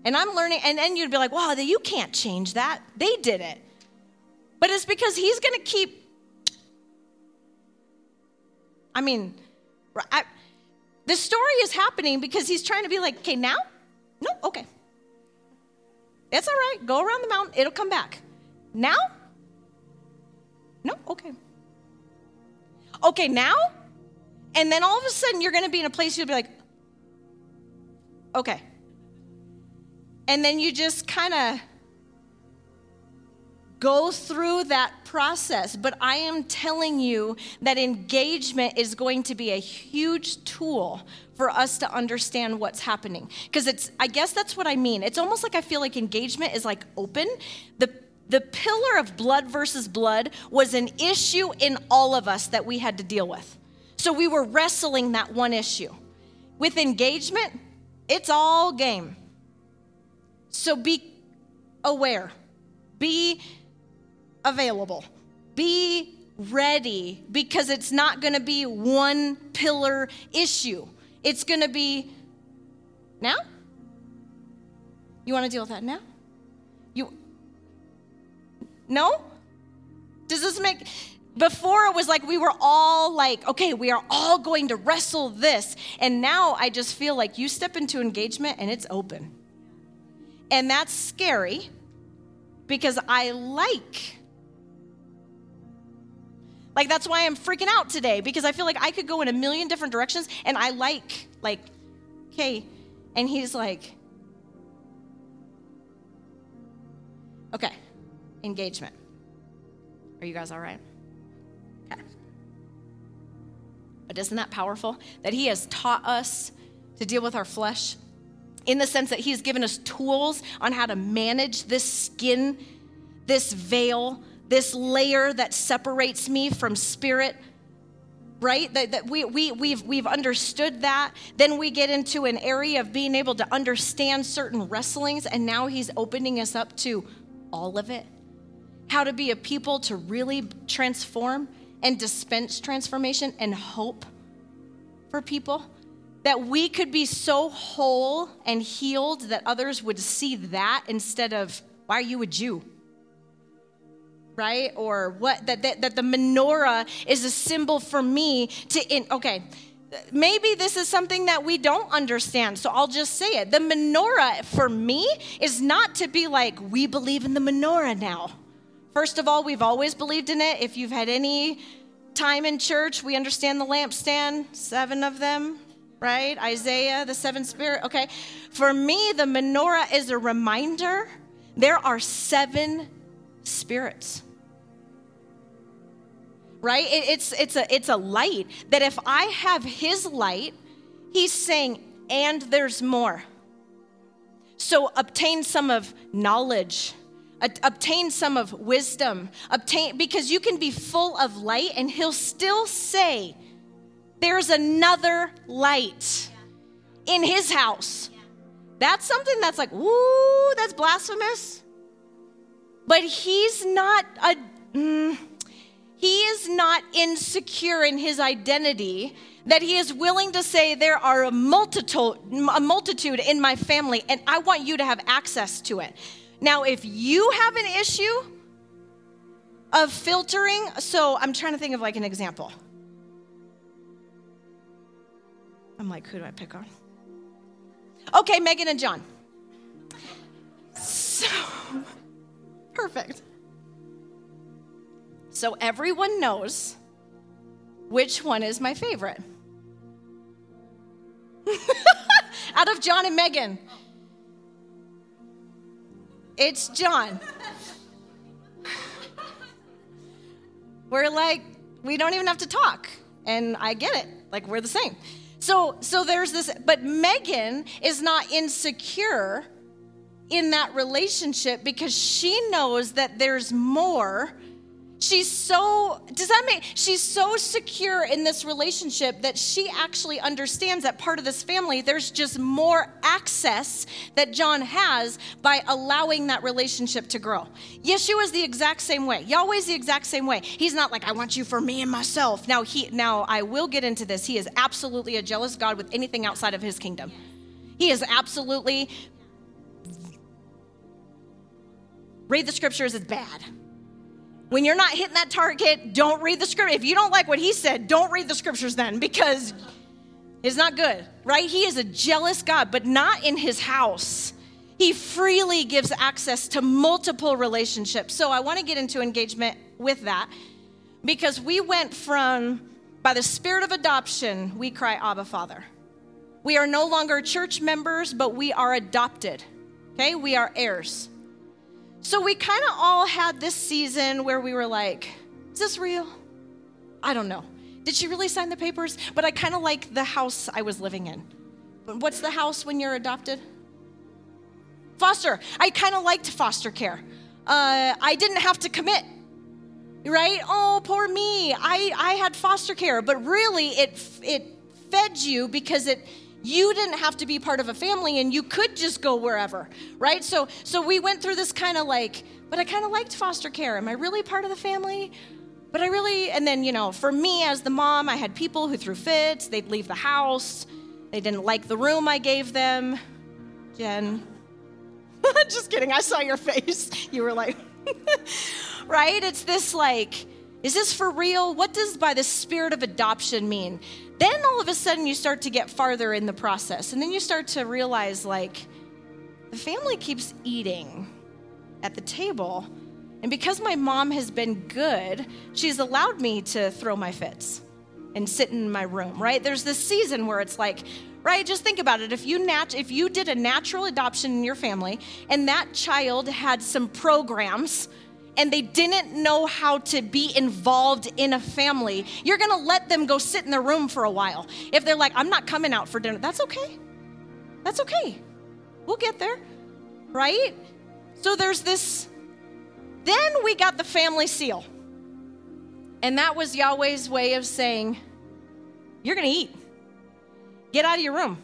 And I'm learning, and then you'd be like, wow, you can't change that. They did it. But it's because he's going to keep, I mean, I, the story is happening because he's trying to be like, okay, now? No, okay. It's all right. Go around the mountain, it'll come back. Now? No, okay. Okay, now? And then all of a sudden, you're going to be in a place you'll be like, okay. And then you just kind of go through that process. But I am telling you that engagement is going to be a huge tool for us to understand what's happening. Because it's, I guess that's what I mean. It's almost like I feel like engagement is like open. The the pillar of blood versus blood was an issue in all of us that we had to deal with. So we were wrestling that one issue. With engagement, it's all game. So be aware, be available, be ready because it's not going to be one pillar issue. It's going to be now? You want to deal with that now? You No? Does this make before it was like we were all like, okay, we are all going to wrestle this. And now I just feel like you step into engagement and it's open. And that's scary because I like. Like that's why I'm freaking out today because I feel like I could go in a million different directions and I like like okay and he's like okay engagement Are you guys all right? Okay. But isn't that powerful? That He has taught us to deal with our flesh in the sense that He's given us tools on how to manage this skin, this veil, this layer that separates me from spirit right? That, that we, we, we've, we've understood that. Then we get into an area of being able to understand certain wrestlings and now he's opening us up to all of it. How to be a people to really transform and dispense transformation and hope for people. That we could be so whole and healed that others would see that instead of why are you a jew right? Or what, that, that, that the menorah is a symbol for me to, in, okay, maybe this is something that we don't understand, so I'll just say it. The menorah for me is not to be like, we believe in the menorah now. First of all, we've always believed in it. If you've had any time in church, we understand the lampstand, seven of them, right? Isaiah, the seven spirit. Okay. For me, the menorah is a reminder there are seven spirits right? It, it's, it's, a, it's a light that if I have his light, he's saying, and there's more. So obtain some of knowledge, obtain some of wisdom, obtain, because you can be full of light and he'll still say, there's another light in his house. That's something that's like, ooh, that's blasphemous. But he's not a. Mm, he is not insecure in his identity that he is willing to say there are a multitude a multitude in my family and I want you to have access to it. Now if you have an issue of filtering, so I'm trying to think of like an example. I'm like, who do I pick on? Okay, Megan and John. So perfect. So everyone knows which one is my favorite. Out of John and Megan, it's John. We're like, we don't even have to talk. And I get it. Like, we're the same. So, so there's this, but Megan is not insecure in that relationship because she knows that there's more She's so, does that make, she's so secure in this relationship that she actually understands that part of this family, there's just more access that John has by allowing that relationship to grow. Yeshua is the exact same way. Yahweh's the exact same way. He's not like, I want you for me and myself. Now, he, now I will get into this. He is absolutely a jealous God with anything outside of his kingdom. He is absolutely, read the scriptures, it's bad when you're not hitting that target, don't read the scripture. If you don't like what he said, don't read the scriptures then because it's not good, right? He is a jealous God, but not in his house. He freely gives access to multiple relationships. So I want to get into engagement with that because we went from, by the spirit of adoption, we cry, Abba, Father. We are no longer church members, but we are adopted. Okay? We are heirs. So we kind of all had this season where we were like, is this real? I don't know. Did she really sign the papers? But I kind of like the house I was living in. What's the house when you're adopted? Foster. I kind of liked foster care. Uh, I didn't have to commit, right? Oh, poor me. I, I had foster care, but really it, it fed you because it you didn't have to be part of a family and you could just go wherever right? So so we went through this kind of like but i kind of liked foster care. Am i really part of the family? But i really and then you know for me as the mom i had people who threw fits. They'd leave the house. They didn't like the room i gave them. Jen. Just kidding. I saw your face. You were like right? It's this like is this for real? What does by the spirit of adoption mean? Then all of a sudden you start to get farther in the process. And then you start to realize like the family keeps eating at the table. And because my mom has been good, she's allowed me to throw my fits and sit in my room, right? There's this season where it's like, right, just think about it. If you nat- if you did a natural adoption in your family and that child had some programs and they didn't know how to be involved in a family, you're gonna let them go sit in the room for a while. If they're like, I'm not coming out for dinner, that's okay. That's okay. We'll get there, right? So there's this. Then we got the family seal. And that was Yahweh's way of saying, You're gonna eat. Get out of your room.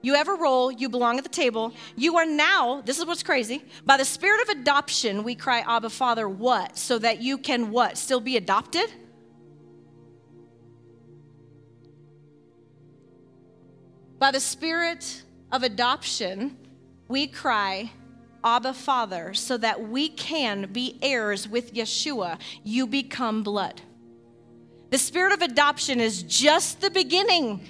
You ever roll, you belong at the table. You are now, this is what's crazy, by the spirit of adoption, we cry, Abba, Father, what? So that you can what? Still be adopted? By the spirit of adoption, we cry, Abba, Father, so that we can be heirs with Yeshua. You become blood. The spirit of adoption is just the beginning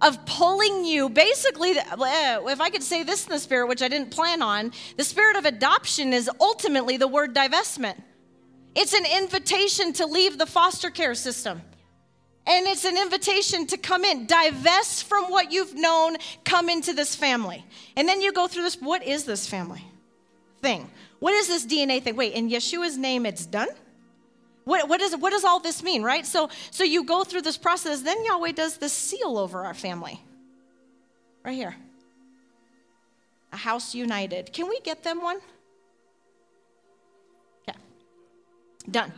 of pulling you. Basically, eh, if I could say this in the spirit, which I didn't plan on, the spirit of adoption is ultimately the word divestment. It's an invitation to leave the foster care system. And it's an invitation to come in, divest from what you've known, come into this family. And then you go through this what is this family thing? What is this DNA thing? Wait, in Yeshua's name, it's done? What, what, is, what does all this mean, right? So, so you go through this process, then Yahweh does the seal over our family. Right here. A house united. Can we get them one? Okay. Done.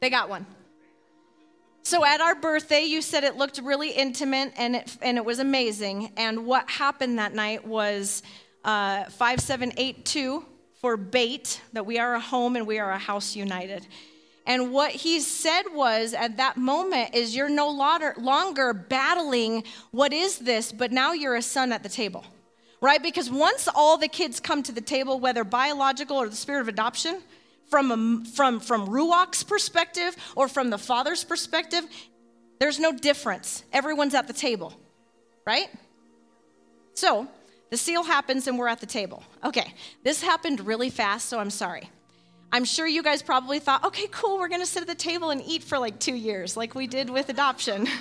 They got one. So at our birthday, you said it looked really intimate and it, and it was amazing. And what happened that night was uh, 5782 for bait, that we are a home and we are a house united. And what he said was at that moment is you're no longer, battling what is this, but now you're a son at the table. Right? Because once all the kids come to the table, whether biological or the spirit of adoption, from, a, from, from Ruach's perspective or from the father's perspective, there's no difference. Everyone's at the table, right? So the seal happens and we're at the table. Okay, this happened really fast, so I'm sorry. I'm sure you guys probably thought, okay, cool, we're gonna sit at the table and eat for like two years, like we did with adoption.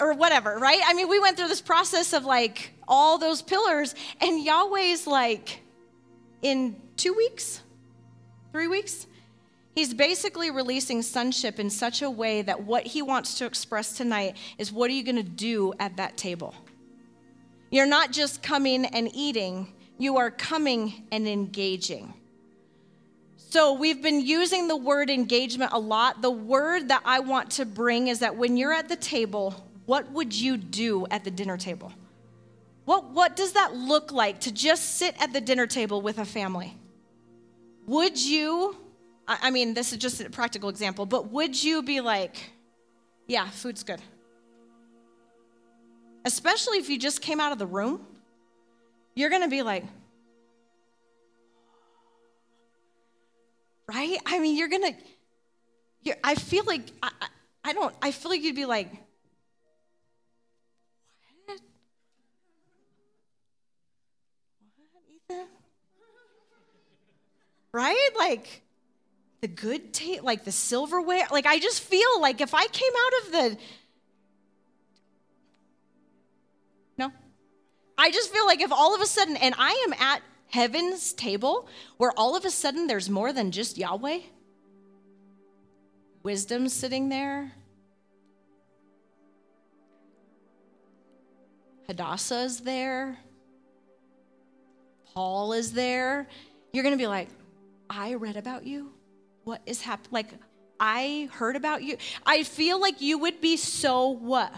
or whatever, right? I mean, we went through this process of like all those pillars, and Yahweh's like, in two weeks, three weeks, he's basically releasing sonship in such a way that what he wants to express tonight is what are you gonna do at that table? You're not just coming and eating, you are coming and engaging. So, we've been using the word engagement a lot. The word that I want to bring is that when you're at the table, what would you do at the dinner table? What, what does that look like to just sit at the dinner table with a family? Would you, I mean, this is just a practical example, but would you be like, yeah, food's good? Especially if you just came out of the room, you're gonna be like, right? I mean, you're gonna, you're, I feel like, I, I don't, I feel like you'd be like, what? What, Ethan? Right? Like, the good taste, like the silverware. Like, I just feel like if I came out of the, no. I just feel like if all of a sudden, and I am at heaven's table where all of a sudden there's more than just Yahweh? Wisdom sitting there. Hadassah is there. Paul is there. You're going to be like, I read about you. What is happening? Like, I heard about you. I feel like you would be so what?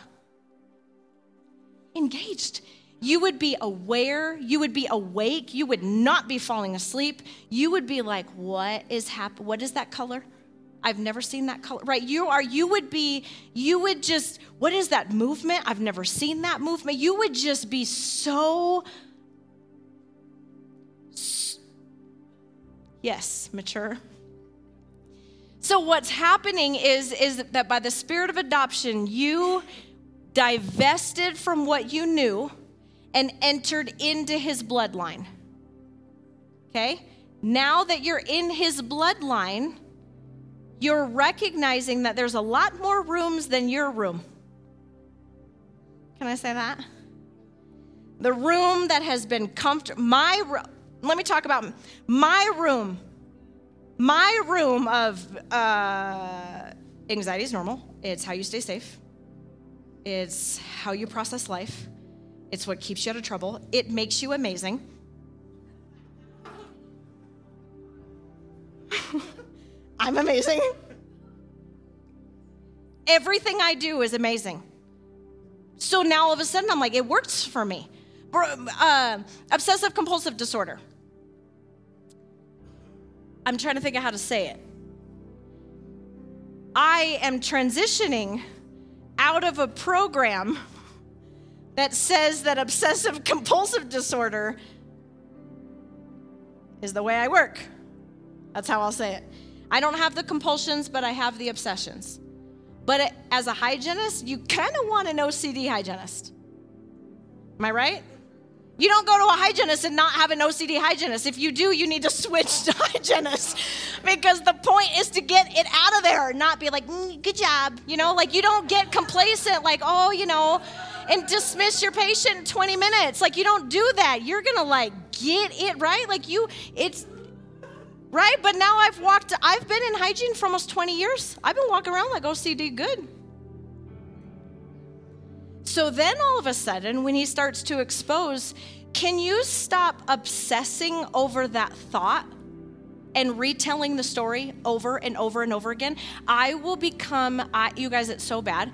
Engaged you would be aware, you would be awake, you would not be falling asleep. You would be like, what is happening? What is that color? I've never seen that color. Right? You are you would be you would just what is that movement? I've never seen that movement. You would just be so Yes, mature. So what's happening is is that by the spirit of adoption you divested from what you knew and entered into his bloodline. Okay? Now that you're in his bloodline, you're recognizing that there's a lot more rooms than your room. Can I say that? The room that has been comfortable, my room, let me talk about my room My room of uh, anxiety is normal. It's how you stay safe. It's how you process life. It's what keeps you out of trouble. It makes you amazing. I'm amazing. Everything I do is amazing. So now all of a sudden I'm like, it works for me. Uh, obsessive compulsive disorder. I'm trying to think of how to say it. I am transitioning out of a program that says that obsessive compulsive disorder is the way I work. That's how I'll say it. I don't have the compulsions, but I have the obsessions. But as a hygienist, you kind of want an OCD hygienist. Am I right? You don't go to a hygienist and not have an OCD hygienist. If you do, you need to switch to hygienist because the point is to get it out of there, not be like, mm, good job. You know, like you don't get complacent, like, oh, you know, and dismiss your patient in 20 minutes. Like you don't do that. You're going to like get it right. Like you, it's, right? But now I've walked, I've been in hygiene for almost 20 years. I've been walking around like OCD good. So then all of a sudden, when he starts to expose, can you stop obsessing over that thought and retelling the story over and over and over again? I will become, I, you guys, it's so bad.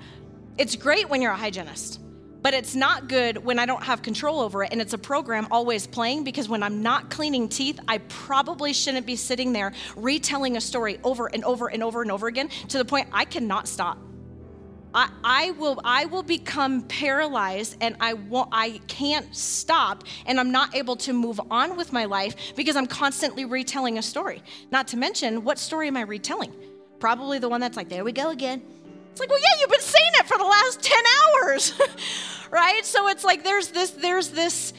It's great when you're a hygienist but it's not good when I don't have control over it and it's a program always playing because when I'm not cleaning teeth, I probably shouldn't be sitting there retelling a story over and over and over and over again to the point I cannot stop. I, I will I will become paralyzed and I won't I can't stop and I'm not able to move on with my life because I'm constantly retelling a story. Not to mention, what story am I retelling? Probably the one that's like, there we go again. It's like, well, yeah, you've been saying it for the last 10 hours. right? So it's like there's this, there's this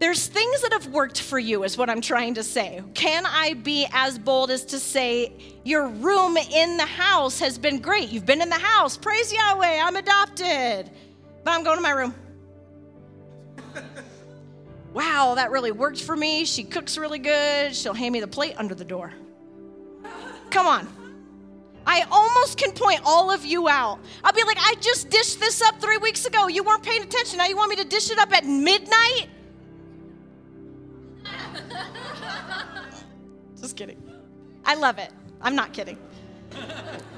there's things that have worked for you, is what I'm trying to say. Can I be as bold as to say, your room in the house has been great? You've been in the house. Praise Yahweh, I'm adopted. But I'm going to my room. wow, that really worked for me. She cooks really good. She'll hand me the plate under the door. Come on. I almost can point all of you out. I'll be like, I just dished this up three weeks ago. You weren't paying attention. Now you want me to dish it up at midnight? Just kidding. I love it. I'm not kidding.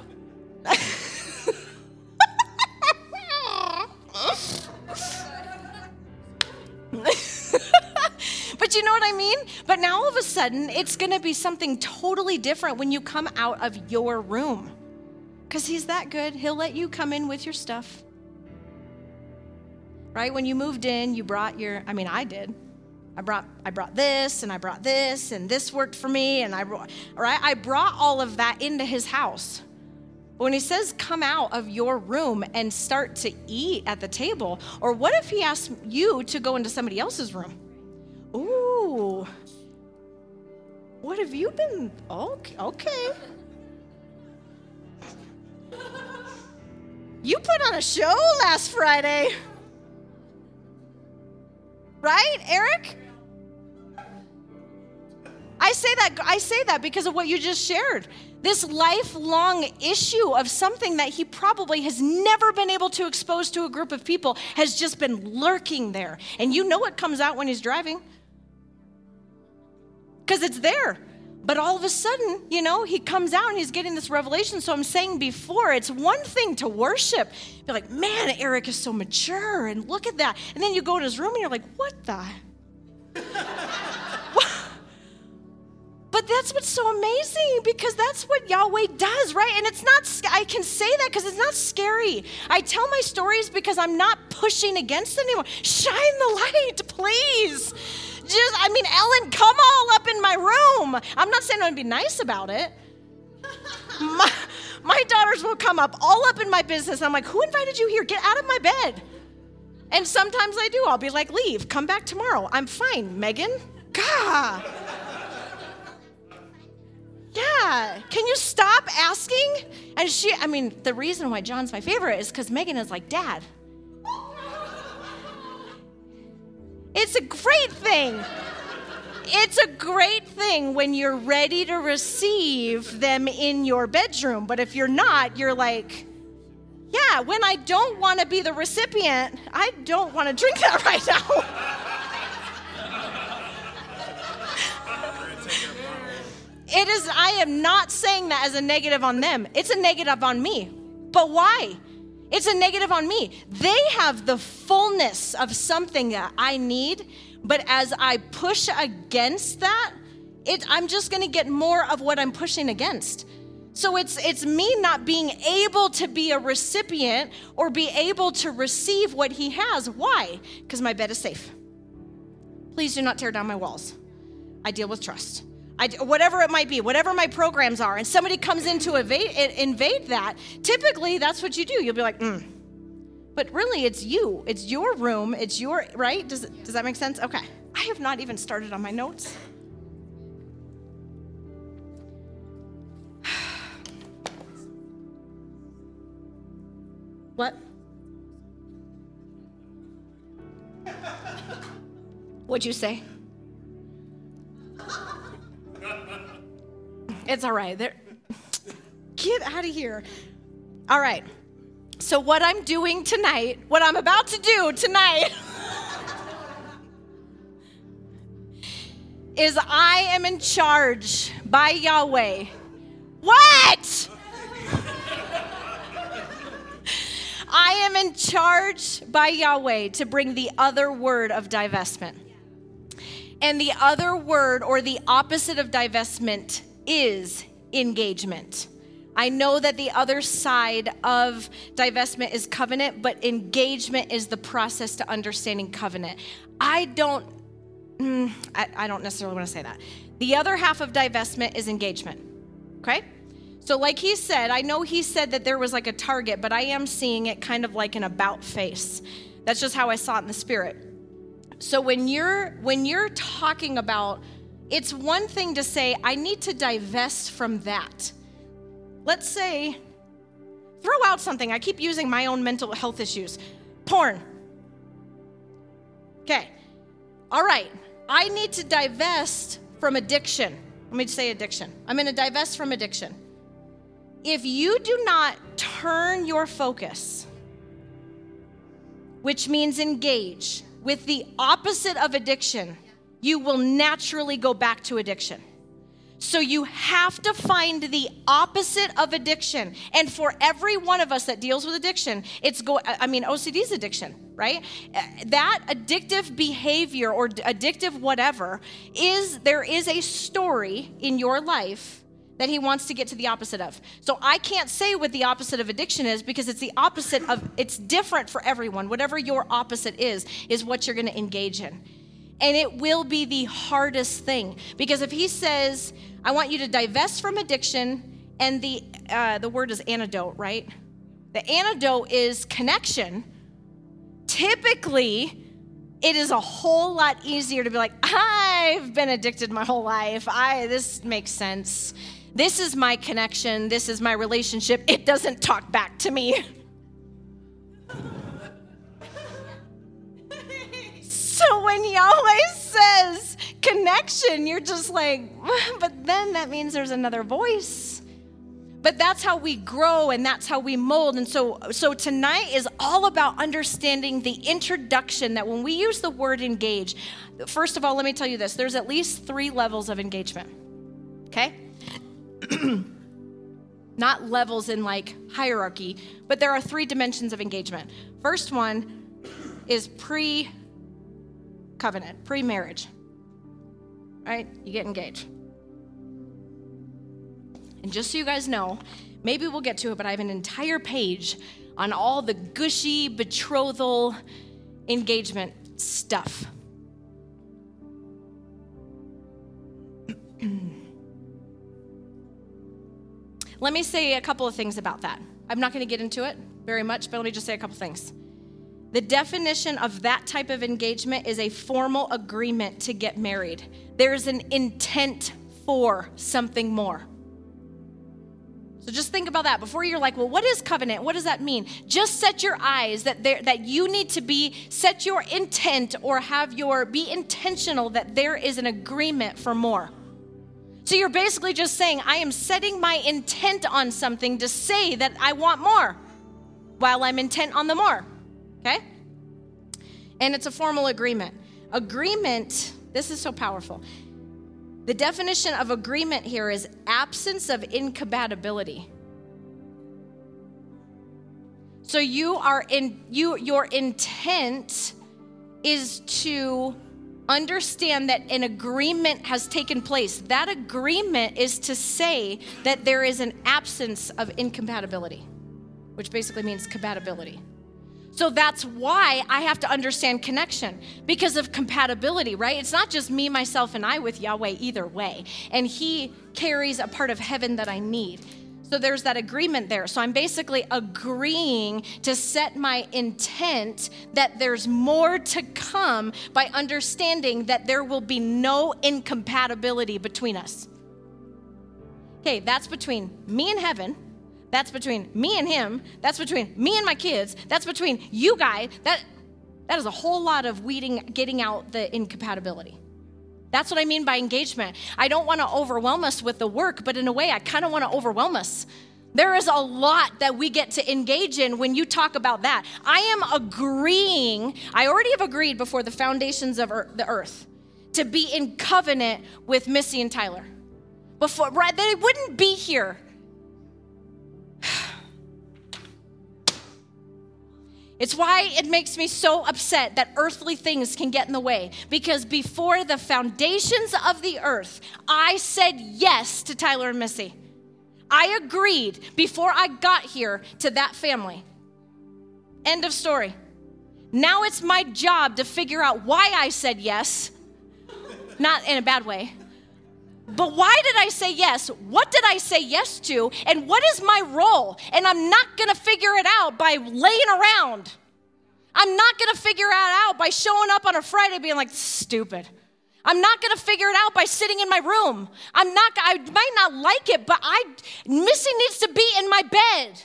you know what I mean? But now all of a sudden, it's going to be something totally different when you come out of your room. Because he's that good. He'll let you come in with your stuff. Right? When you moved in, you brought your, I mean, I did. I brought I brought this and I brought this and this worked for me and I brought right I brought all of that into his house. But when he says come out of your room and start to eat at the table, or what if he asks you to go into somebody else's room? Ooh. What have you been okay, okay. You put on a show last Friday. Right, Eric? I say that I say that because of what you just shared. This lifelong issue of something that he probably has never been able to expose to a group of people has just been lurking there. And you know it comes out when he's driving. Cuz it's there. But all of a sudden, you know, he comes out and he's getting this revelation. So I'm saying before, it's one thing to worship. Be like, man, Eric is so mature, and look at that. And then you go in his room and you're like, what the? But that's what's so amazing because that's what Yahweh does, right? And it's not, I can say that because it's not scary. I tell my stories because I'm not pushing against anyone. Shine the light, please. Just, I mean, Ellen, come all up in my room. I'm not saying I'm gonna be nice about it. my, my daughters will come up all up in my business. I'm like, who invited you here? Get out of my bed. And sometimes I do. I'll be like, leave, come back tomorrow. I'm fine, Megan. God. Yeah. Can you stop asking? And she, I mean, the reason why John's my favorite is because Megan is like, Dad. It's a great thing. it's a great thing when you're ready to receive them in your bedroom. But if you're not, you're like, yeah, when I don't want to be the recipient, I don't want to drink that right now. It is, I am not saying that as a negative on them. It's a negative on me. But why? It's a negative on me. They have the fullness of something that I need, but as I push against that, it, I'm just going to get more of what I'm pushing against. So it's it's me not being able to be a recipient or be able to receive what he has. Why? Because my bed is safe. Please do not tear down my walls. I deal with trust. I, whatever it might be, whatever my programs are, and somebody comes in to invade, invade that, typically that's what you do. You'll be like, mm. But really, it's you. It's your room. It's your, right? Does, does that make sense? Okay. I have not even started on my notes. what? What'd you say? It's all right. There, get out of here. All right. So, what I'm doing tonight, what I'm about to do tonight, is I am in charge by Yahweh. What? I am in charge by Yahweh to bring the other word of divestment. And the other word, or the opposite of divestment, is engagement. I know that the other side of divestment is covenant, but engagement is the process to understanding covenant. I don't, mm, don't necessarily want to say that. The other half of divestment is engagement. Okay? So, like he said, I know he said that there was like a target, but I am seeing it kind of like an about face. That's just how I saw it in the spirit. So when you're when you're talking about it's one thing to say, I need to divest from that. Let's say, throw out something. I keep using my own mental health issues. Porn. Okay. All right. I need to divest from addiction. Let me say addiction. I'm going to divest from addiction. If you do not turn your focus, which means engage, with the opposite of addiction, you will naturally go back to addiction. So you have to find the opposite of addiction. And for every one of us that deals with addiction, it's go I mean OCD is addiction, right? Uh, that addictive behavior or addictive whatever is there is a story in your life that he wants to get to the opposite of. So I can't say what the opposite of addiction is because it's the opposite of it's different for everyone. Whatever your opposite is is what you're going to engage in. And it will be the hardest thing. Because if he says, I want you to divest from addiction, and the, uh, the word is antidote, right? The antidote is connection. Typically, it is a whole lot easier to be like, I've been addicted my whole life. I this makes sense. This is my connection. This is my relationship. It doesn't talk back to me. So when Yahweh says connection, you're just like, but then that means there's another voice. But that's how we grow and that's how we mold. And so so tonight is all about understanding the introduction that when we use the word engage, first of all, let me tell you this. There's at least 3 levels of engagement. Okay? Not levels in like hierarchy, but there are three dimensions of engagement. First one is pre covenant, pre marriage. Right? You get engaged. And just so you guys know, maybe we'll get to it, but I have an entire page on all the gushy betrothal engagement stuff. let me say a couple of things about that. I'm not going to get into it very much, but let me just say a couple things. The definition of that type of engagement is a formal agreement to get married. There's an intent for something more. So just think about that before you're like, well, what is covenant? What does that mean? Just set your eyes that there that you need to be set your intent or have your be intentional that there is an agreement for more. So you're basically just saying, I am setting my intent on something to say that I want more while I'm intent on the more. Okay? And it's a formal agreement. Agreement, this is so powerful. The definition of agreement here is absence of incompatibility. So you are in you your intent is to understand that an agreement has taken place. That agreement is to say that there is an absence of incompatibility, which basically means compatibility. So that's why I have to understand connection because of compatibility, right? It's not just me, myself, and I with Yahweh either way. And He carries a part of heaven that I need. So there's that agreement there. So I'm basically agreeing to set my intent that there's more to come by understanding that there will be no incompatibility between us. Okay, that's between me and heaven that's between me and him. That's between me and my kids. That's between you guys. That that is a whole lot of weeding, getting out the incompatibility. That's what I mean by engagement. I don't want to overwhelm us with the work, but in a way, I kind of want to overwhelm us. There is a lot that we get to engage in when you talk about that. I am agreeing, I already have agreed before the foundations of the earth to be in covenant with Missy and Tyler. Before, right, they wouldn't be here It's why it makes me so upset that earthly things can get in the way. Because before the foundations of the earth, I said yes to Tyler and Missy. I agreed before I got here to that family. End of story. Now it's my job to figure out why I said yes, not in a bad way. But why did I say yes? What did I say yes to? And what is my role? And I'm not gonna figure it out by laying around. I'm not gonna figure it out by showing up on a Friday being like, stupid. I'm not gonna figure it out by sitting in my room. I'm not, I might not like it, but I, Missy needs to be in my bed.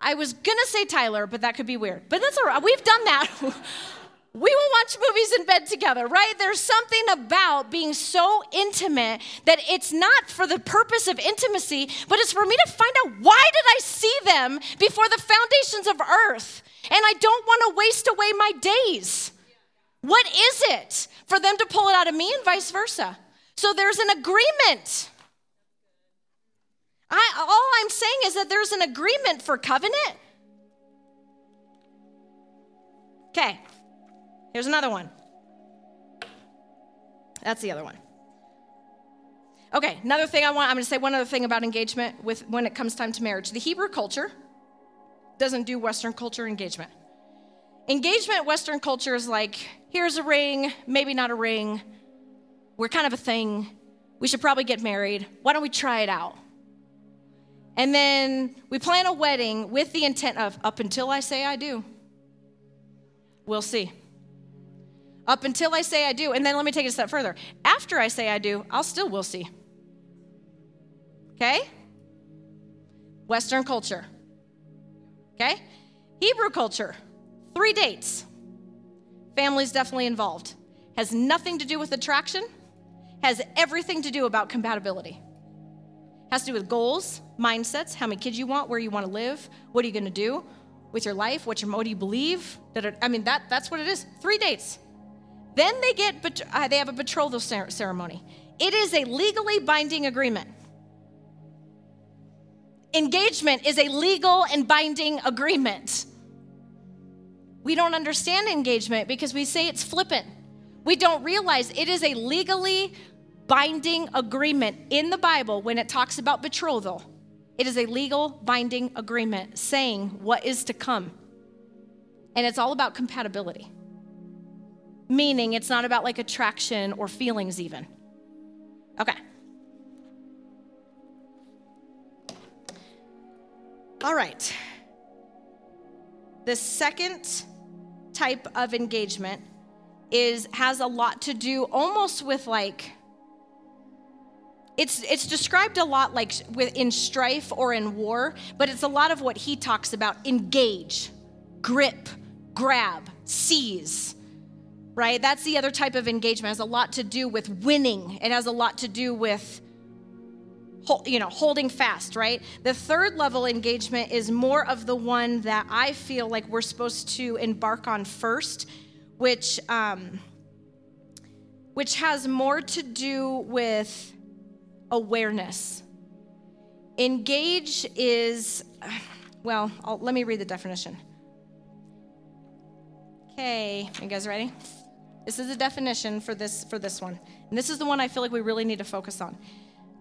I was gonna say Tyler, but that could be weird. But that's all right, we've done that. we will watch movies in bed together, right? There's something about being so intimate that it's not for the purpose of intimacy, but it's for me to find out why did I see them before the foundations of earth? And I don't want to waste away my days. What is it for them to pull it out of me and vice versa? So there's an agreement. I, all I'm saying is that there's an agreement for covenant. Okay, Here's another one. That's the other one. Okay, another thing I want, I'm gonna say one other thing about engagement with when it comes time to marriage. The Hebrew culture doesn't do Western culture engagement. Engagement, Western culture is like, here's a ring, maybe not a ring. We're kind of a thing. We should probably get married. Why don't we try it out? And then we plan a wedding with the intent of, up until I say I do, we'll see up until I say I do. And then let me take it a step further. After I say I do, I'll still will see. Okay? Western culture. Okay? Hebrew culture. Three dates. Family's definitely involved. Has nothing to do with attraction, has everything to do about compatibility. Has to do with goals, mindsets, how many kids you want, where you want to live, what are you going to do with your life, what, your, what do you believe? I mean, that, that's what it is. Three dates. Then they get uh, they have a betrothal ceremony. It is a legally binding agreement. Engagement is a legal and binding agreement. We don't understand engagement because we say it's flippant. We don't realize it is a legally binding agreement in the Bible when it talks about betrothal. It is a legal binding agreement saying what is to come. And it's all about compatibility meaning it's not about like attraction or feelings, even. Okay. All right. The second type of engagement is has a lot to do almost with like it's it's described a lot like with in strife or in war, but it's a lot of what he talks about engage, grip, grab, seize. Right? That's the other type of engagement. It has a lot to do with winning. It has a lot to do with you know, holding fast, right? The third level engagement is more of the one that I feel like we're supposed to embark on first, which um, which has more to do with awareness. Engage is, well, I'll, let me read the definition. Okay, you guys ready? This is a definition for this for this one, and this is the one I feel like we really need to focus on.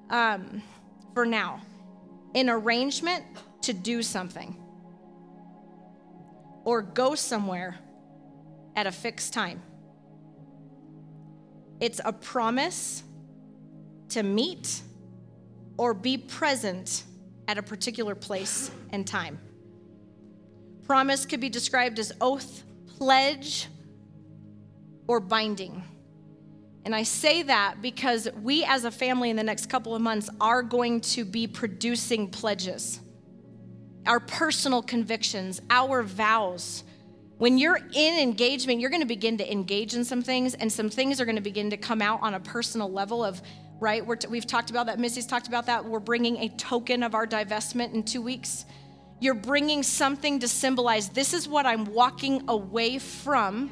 Um, for now, an arrangement to do something or go somewhere at a fixed time. It's a promise to meet or be present at a particular place and time. Promise could be described as oath, pledge, or binding. And I say that because we as a family in the next couple of months are going to be producing pledges, our personal convictions, our vows. When you're in engagement, you're going to begin to engage in some things, and some things are going to begin to come out on a personal level of, right? we have talked about that. Missy's talked about that. We're bringing a token of our divestment in two weeks. You're bringing something to symbolize this is what I'm walking away from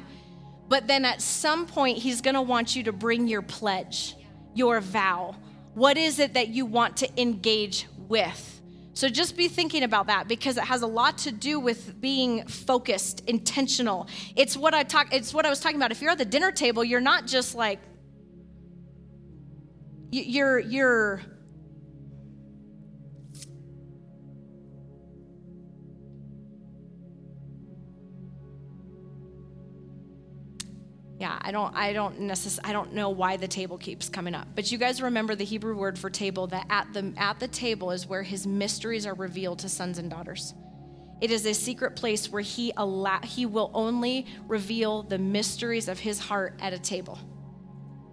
but then at some point, he's going to want you to bring your pledge, your vow. What is it that you want to engage with? So just be thinking about that because it has a lot to do with being focused, intentional. It's what I talk it's what I was talking about. If you're at the dinner table, you're not just like you're you're yeah, I don't I don't necess- I don't know why the table keeps coming up. But you guys remember the Hebrew word for table that at the at the table is where his mysteries are revealed to sons and daughters. It is a secret place where he allow, he will only reveal the mysteries of his heart at a table.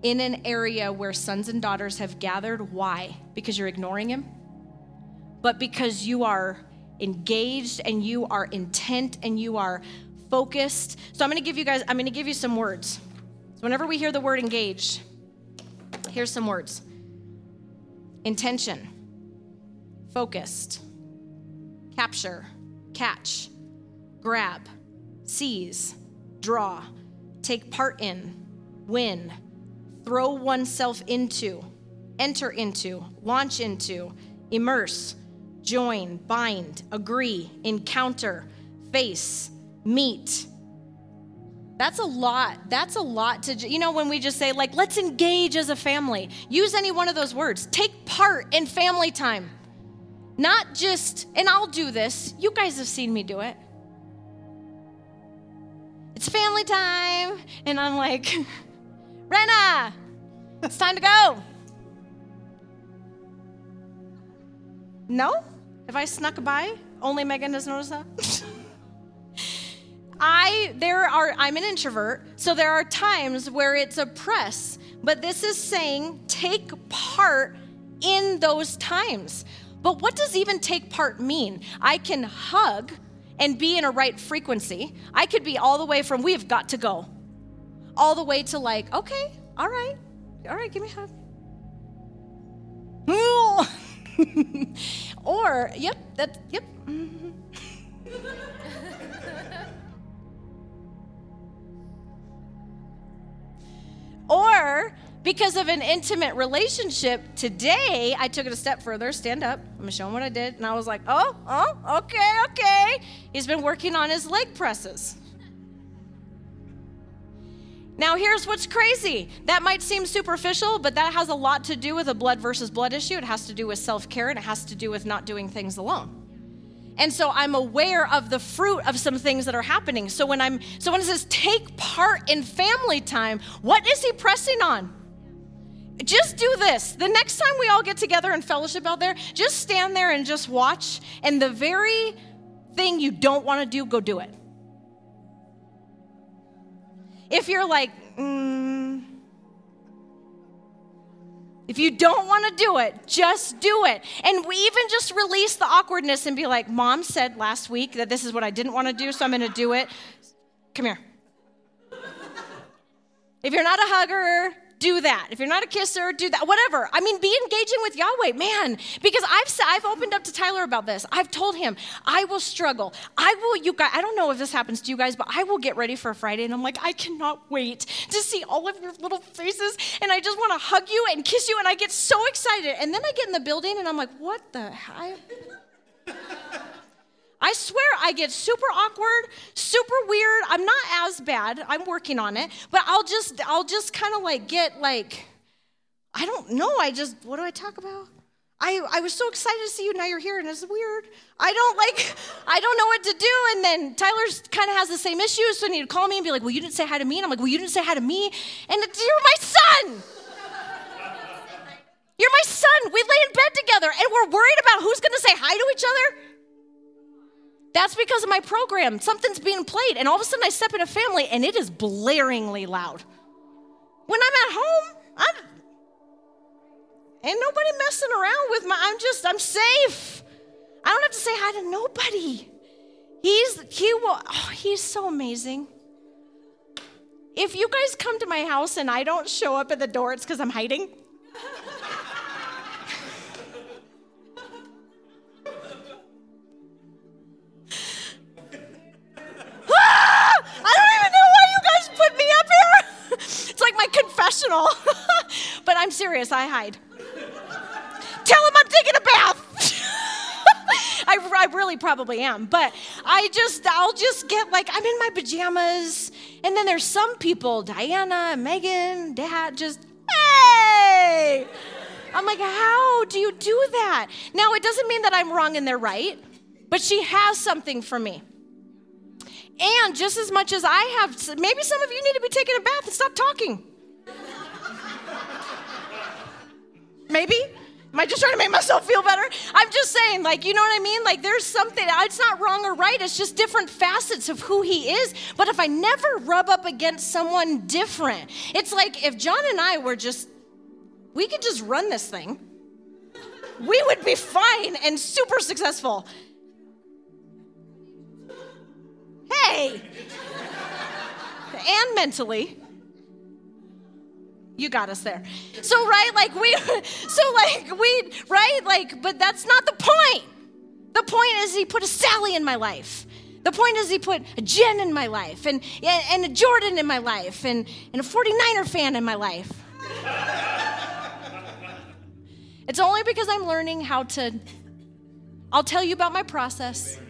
In an area where sons and daughters have gathered. Why? Because you're ignoring him? But because you are engaged and you are intent and you are focused. So I'm going to give you guys, I'm going to give you some words. So whenever we hear the word engage, here's some words intention, focused, capture, catch, grab, seize, draw, take part in, win, throw oneself into, enter into, launch into, immerse, join, bind, agree, encounter, face, meet. That's a lot. That's a lot to, you know, when we just say, like, let's engage as a family. Use any one of those words. Take part in family time. Not just, and I'll do this. You guys have seen me do it. It's family time. And I'm like, Rena, it's time to go. No? Have I snuck by? Only Megan has noticed that? I there are I'm an introvert, so there are times where it's a press, but this is saying take part in those times. But what does even take part mean? I can hug and be in a right frequency. I could be all the way from we've got to go, all the way to like, okay, all right, all right, give me a hug. or, yep, that, yep. Mm-hmm. Or because of an intimate relationship, today I took it a step further. Stand up. I'm gonna show him what I did. And I was like, oh, oh, okay, okay. He's been working on his leg presses. Now, here's what's crazy. That might seem superficial, but that has a lot to do with a blood versus blood issue. It has to do with self care and it has to do with not doing things alone. And so I'm aware of the fruit of some things that are happening. So when I'm so when it says take part in family time, what is he pressing on? Just do this. The next time we all get together and fellowship out there, just stand there and just watch. And the very thing you don't want to do, go do it. If you're like, mm, If you don't want to do it, just do it. And we even just release the awkwardness and be like, Mom said last week that this is what I didn't want to do, so I'm going to do it. Come here. If you're not a hugger, do that. If you're not a kisser, do that. Whatever. I mean, be engaging with Yahweh, man. Because I've I've opened up to Tyler about this. I've told him I will struggle. I will. You guys. I don't know if this happens to you guys, but I will get ready for Friday, and I'm like, I cannot wait to see all of your little faces, and I just want to hug you and kiss you, and I get so excited. And then I get in the building, and I'm like, what the hell? I swear I get super awkward, super weird. I'm not as bad. I'm working on it, but I'll just I'll just kind of like get like I don't know. I just what do I talk about? I, I was so excited to see you. Now you're here, and it's weird. I don't like, I don't know what to do. And then Tyler's kind of has the same issue, so he'd call me and be like, "Well, you didn't say hi to me," and I'm like, "Well, you didn't say hi to me," and you're my son. You're my son. We lay in bed together, and we're worried about who's going to say hi to each other. That's because of my program. Something's being played, and all of a sudden I step in a family and it is blaringly loud. When I'm at home, I'm ain't nobody messing around with my I'm just I'm safe. I don't have to say hi to nobody. He's he will oh, he's so amazing. If you guys come to my house and I don't show up at the door, it's because I'm hiding. Confessional. but I'm serious, I hide. Tell him I'm taking a bath. I, I really probably am, but I just, I'll just get like, I'm in my pajamas. And then there's some people, Diana, Megan, Dad, just, hey. I'm like, how do you do that? Now, it doesn't mean that I'm wrong and they're right, but she has something for me. And just as much as I have, maybe some of you need to be taking a bath and stop talking. Maybe? Am I just trying to make myself feel better? I'm just saying, like, you know what I mean? Like, there's something, it's not wrong or right. It's just different facets of who he is. But if I never rub up against someone different, it's like if John and I were just, we could just run this thing, we would be fine and super successful. Hey! and mentally you got us there. So, right, like we, so like we, right, like, but that's not the point. The point is he put a Sally in my life. The point is he put a Jen in my life and, and a Jordan in my life and, and a 49er fan in my life. it's only because I'm learning how to, I'll tell you about my process.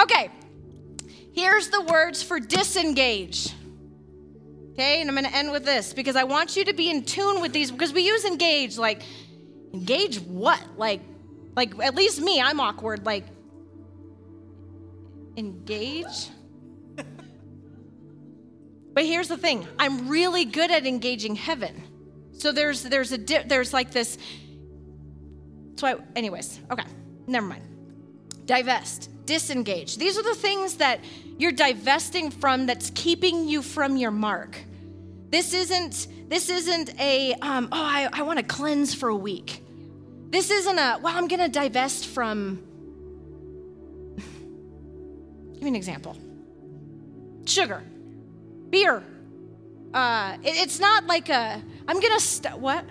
Okay, Here's the words for disengage. Okay, and I'm going to end with this because I want you to be in tune with these because we use engage like engage what? Like like at least me, I'm awkward like engage But here's the thing. I'm really good at engaging heaven. So there's there's a di- there's like this so I, anyways, okay. Never mind. Divest disengage. These are the things that you're divesting from that's keeping you from your mark. This isn't this isn't a um, oh I, I want to cleanse for a week. This isn't a well I'm gonna divest from. Give me an example. Sugar, beer. Uh, it, it's not like a I'm gonna st- what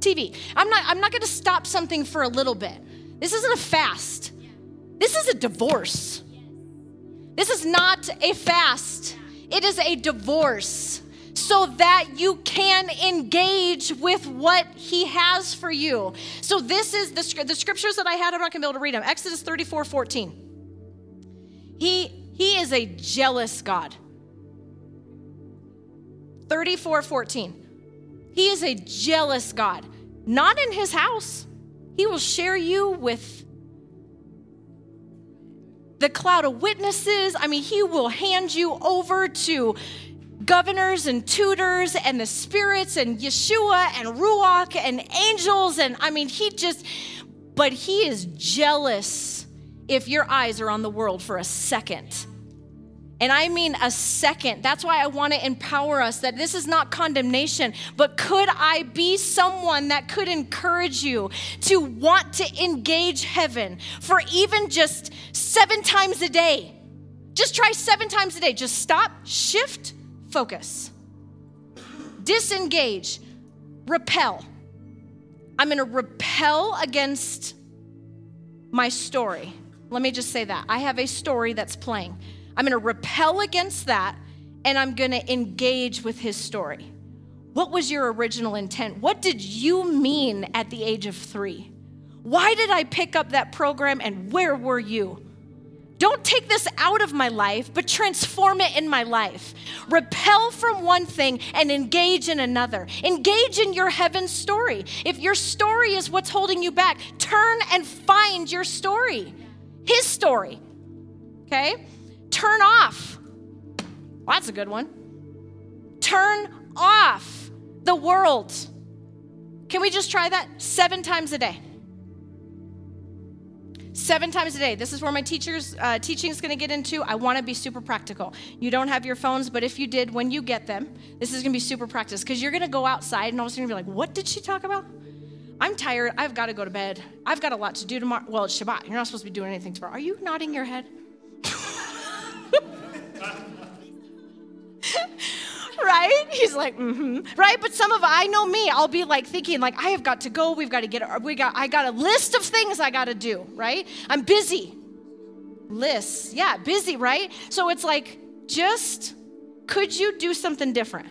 TV. I'm not I'm not gonna stop something for a little bit. This isn't a fast. This is a divorce. This is not a fast, it is a divorce so that you can engage with what he has for you. So this is the, the scriptures that I had, I'm not gonna be able to read them. Exodus 34 14. He, he is a jealous God. 34 14. He is a jealous God, not in his house. He will share you with the cloud of witnesses. I mean, he will hand you over to governors and tutors and the spirits and Yeshua and Ruach and angels. And I mean, he just, but he is jealous if your eyes are on the world for a second. And I mean a second. That's why I want to empower us that this is not condemnation, but could I be someone that could encourage you to want to engage heaven for even just seven times a day? Just try seven times a day. Just stop, shift, focus, disengage, repel. I'm going to repel against my story. Let me just say that. I have a story that's playing. I'm going to repel against that and I'm going to engage with his story. What was your original intent? What did you mean at the age of three? Why did I pick up that program and where were you? Don't take this out of my life, but transform it in my life. Repel from one thing and engage in another. Engage in your heaven story. If your story is what's holding you back, turn and find your story, his story. Okay? Turn off. Well, that's a good one. Turn off the world. Can we just try that seven times a day? seven times a day. This is where my teacher's uh, teaching is going to get into. I want to be super practical. You don't have your phones, but if you did, when you get them, this is going to be super practice because you're going to go outside and all of a sudden you're going to be like, what did she talk about? I'm tired. I've got to go to bed. I've got a lot to do tomorrow. Well, it's Shabbat. You're not supposed to be doing anything tomorrow. Are you nodding your head? right? He's like, mm-hmm. Right? But some of I know me. I'll be like thinking, like, I have got to go. We've got to get. We got. I got a list of things I got to do. Right? I'm busy. Lists. Yeah, busy. Right? So it's like, just could you do something different?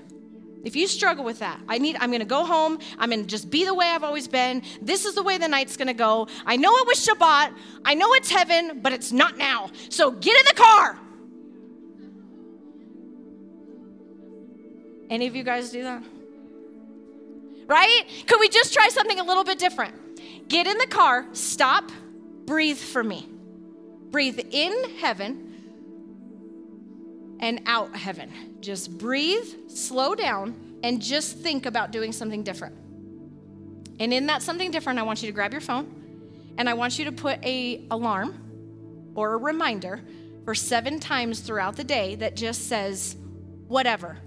If you struggle with that, I need I'm to go home. I'm to just be the way I've always been. This is the way the night's to go. I know it was Shabbat. I know it's heaven, but it's not now. So get in the car. Any of you guys do that? Right? Could we just try something a little bit different? Get in the car, stop, breathe for me. Breathe in heaven and out heaven. Just breathe, slow down, and just think about doing something different. And in that something different, I want you to grab your phone and I want you to put a alarm or a reminder for 7 times throughout the day that just says whatever.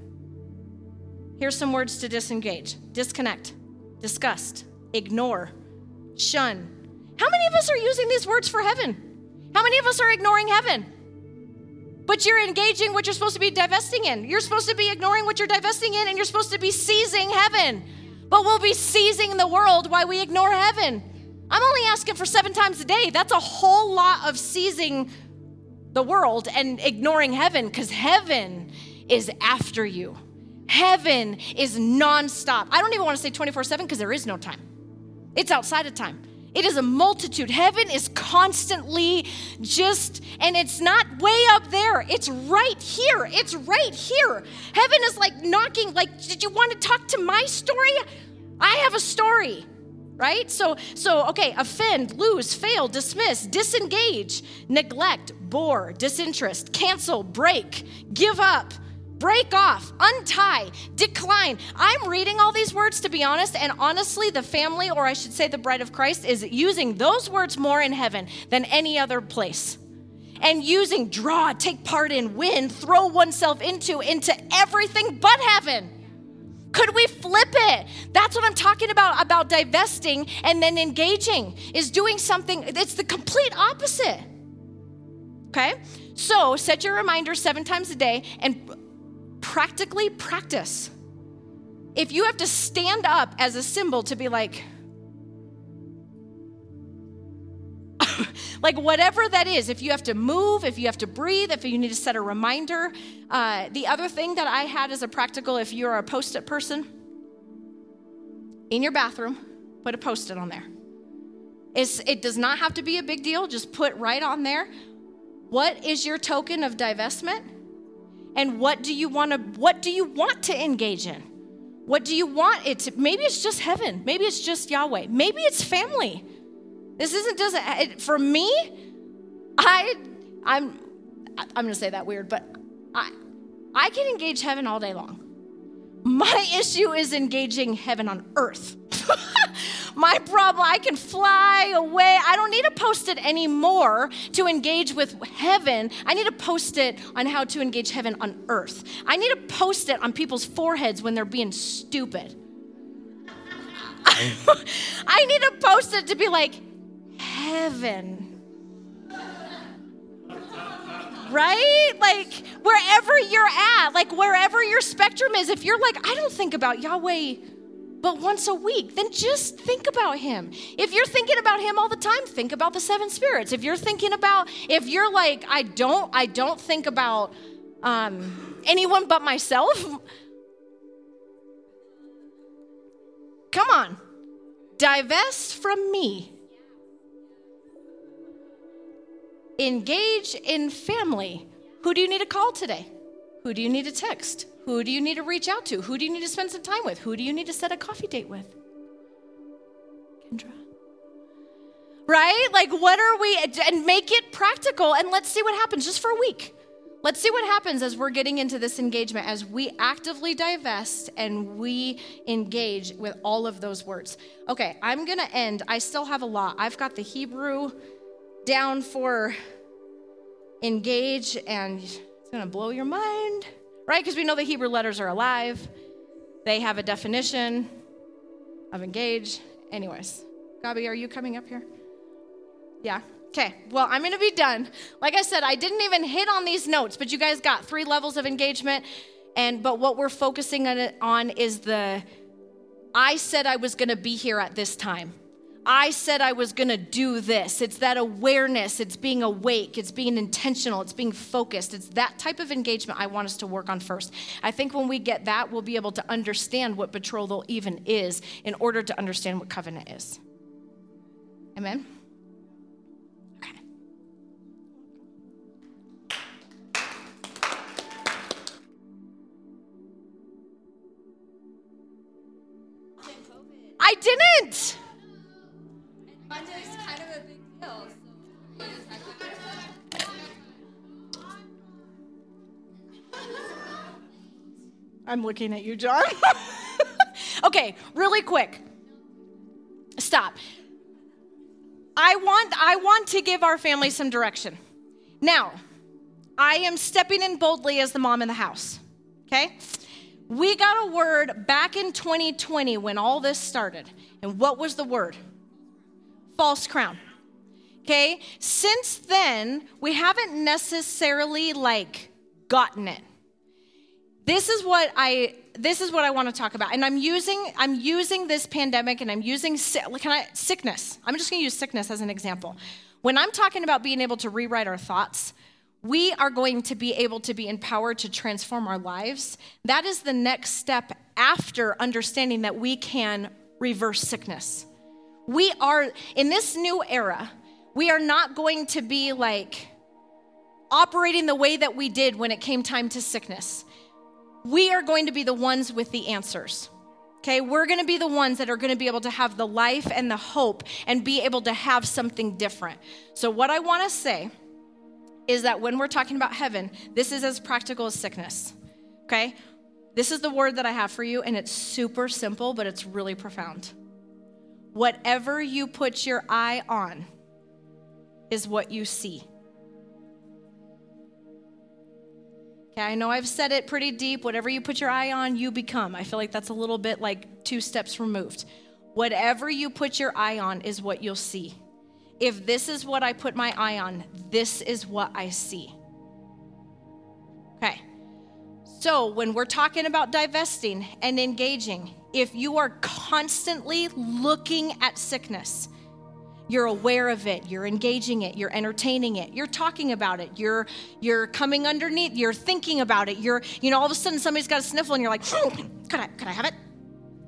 Here's some words to disengage disconnect, disgust, ignore, shun. How many of us are using these words for heaven? How many of us are ignoring heaven? But you're engaging what you're supposed to be divesting in. You're supposed to be ignoring what you're divesting in, and you're supposed to be seizing heaven. But we'll be seizing the world while we ignore heaven. I'm only asking for seven times a day. That's a whole lot of seizing the world and ignoring heaven because heaven is after you. Heaven is nonstop. I don't even want to say 24 7 because there is no time, it's outside of time. It is a multitude. Heaven is constantly just, and it's not way up there. It's right here. It's right here. Heaven is like knocking, like, did you want to talk to my story? I have a story right so so okay offend lose fail dismiss disengage neglect bore disinterest cancel break give up break off, untie, decline. I'm reading all these words to be honest, and honestly, the family, or I should say the bride of Christ, is using those words more in heaven than any other place. And using draw, take part in, win, throw oneself into, into everything but heaven. Could we flip it? That's what I'm talking about about divesting and then engaging is doing something it's the complete opposite. Okay? So, set your reminder 7 times a day and practically practice. If you have to stand up as a symbol to be like, like whatever that is, if you have to move, if you have to breathe, if you need to set a reminder. Uh, the other thing that I had as a practical, if you're a post it person, in your bathroom, put a post it on there. It's, it does not have to be a big deal, just put right on there. What is your token of divestment? And what do you want to what do you want to engage in? What do you want it to maybe it's just heaven. Maybe it's just Yahweh. Maybe it's family. This isn't doesn't it, for me I I'm I'm to say that weird, but I I can engage heaven all day long. My issue is engaging heaven on earth. my problem. I can fly away. I don't need to post it anymore to engage with heaven. I need to post it on how to engage heaven on earth. I need to post it on people's foreheads when they're being stupid. I need to post it to be like, heaven right? Like wherever you're at, like wherever your spectrum is, if you're like, I don't think about Yahweh but once a week, then just think about him. If you're thinking about him all the time, think about the seven spirits. If you're thinking about, if you're like, I don't, I don't think about um, anyone but myself. Come on, divest from me Engage in family. Who do you need to call today? Who do you need to text? Who do you need to reach out to? Who do you need to spend some time with? Who do you need to set a coffee date with? Kendra. Right? Like, what are we, and make it practical and let's see what happens just for a week. Let's see what happens as we're getting into this engagement, as we actively divest and we engage with all of those words. Okay, I'm gonna end. I still have a lot. I've got the Hebrew down for engage, and it's gonna blow your mind, right? Because we know the Hebrew letters are alive, they have a definition of engage. Anyways, Gabi, are you coming up here? Yeah. Okay, well, I'm gonna be done. Like I said, I didn't even hit on these notes, but you guys got three levels of engagement. And but what we're focusing on, on is the I said I was gonna be here at this time. I said I was gonna do this. It's that awareness, it's being awake, it's being intentional, it's being focused. It's that type of engagement I want us to work on first. I think when we get that, we'll be able to understand what betrothal even is in order to understand what covenant is. Amen? Okay. I didn't. I'm looking at you, John. okay, really quick. Stop. I want I want to give our family some direction. Now, I am stepping in boldly as the mom in the house. Okay? We got a word back in 2020 when all this started. And what was the word? False crown. Okay? Since then, we haven't necessarily like gotten it this is what I this is what I want to talk about. And I'm using I'm using this pandemic and I'm using can I sickness. I'm just going to use sickness as an example. When I'm talking about being able to rewrite our thoughts, we are going to be able to be empowered to transform our lives. That is the next step after understanding that we can reverse sickness. We are in this new era, we are not going to be like operating the way that we did when it came time to sickness we are going to be the ones with the answers. Okay, we're gonna be the ones that are gonna be able to have the life and the hope and be able to have something different. So, what I wanna say is that when we're talking about heaven, this is as practical as sickness. Okay, this is the word that I have for you, and it's super simple, but it's really profound. Whatever you put your eye on is what you see. Okay, I know I've said it pretty deep. Whatever you put your eye on, you become. I feel like that's a little bit like two steps removed. Whatever you put your eye on is what you'll see. If this is what I put my eye on, this is what I see. Okay. So, when we're talking about divesting and engaging, if you are constantly looking at sickness, you're aware of it. You're engaging it. You're entertaining it. You're talking about it. You're you're coming underneath. You're thinking about it. You're you know all of a sudden somebody's got a sniffle and you're like could i could i have it?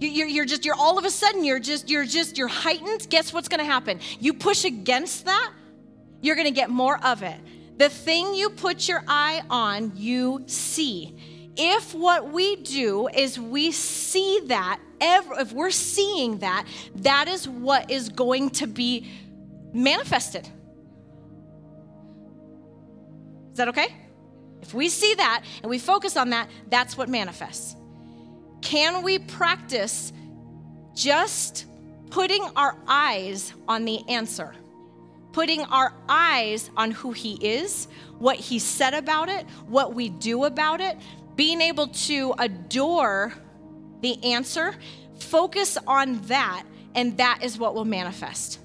You're, you're just you're all of a sudden you're just you're just you're heightened. Guess what's to happen? You push against that you're to get more of it. The thing you put your eye on you see. If what we do is we see that if we're seeing that, that is what is going to be manifested. Is that okay? If we see that and we focus on that, that's what manifests. Can we practice just putting our eyes on the answer, putting our eyes on who He is, what He said about it, what we do about it, being able to adore the answer, focus on that, and that is what will manifest.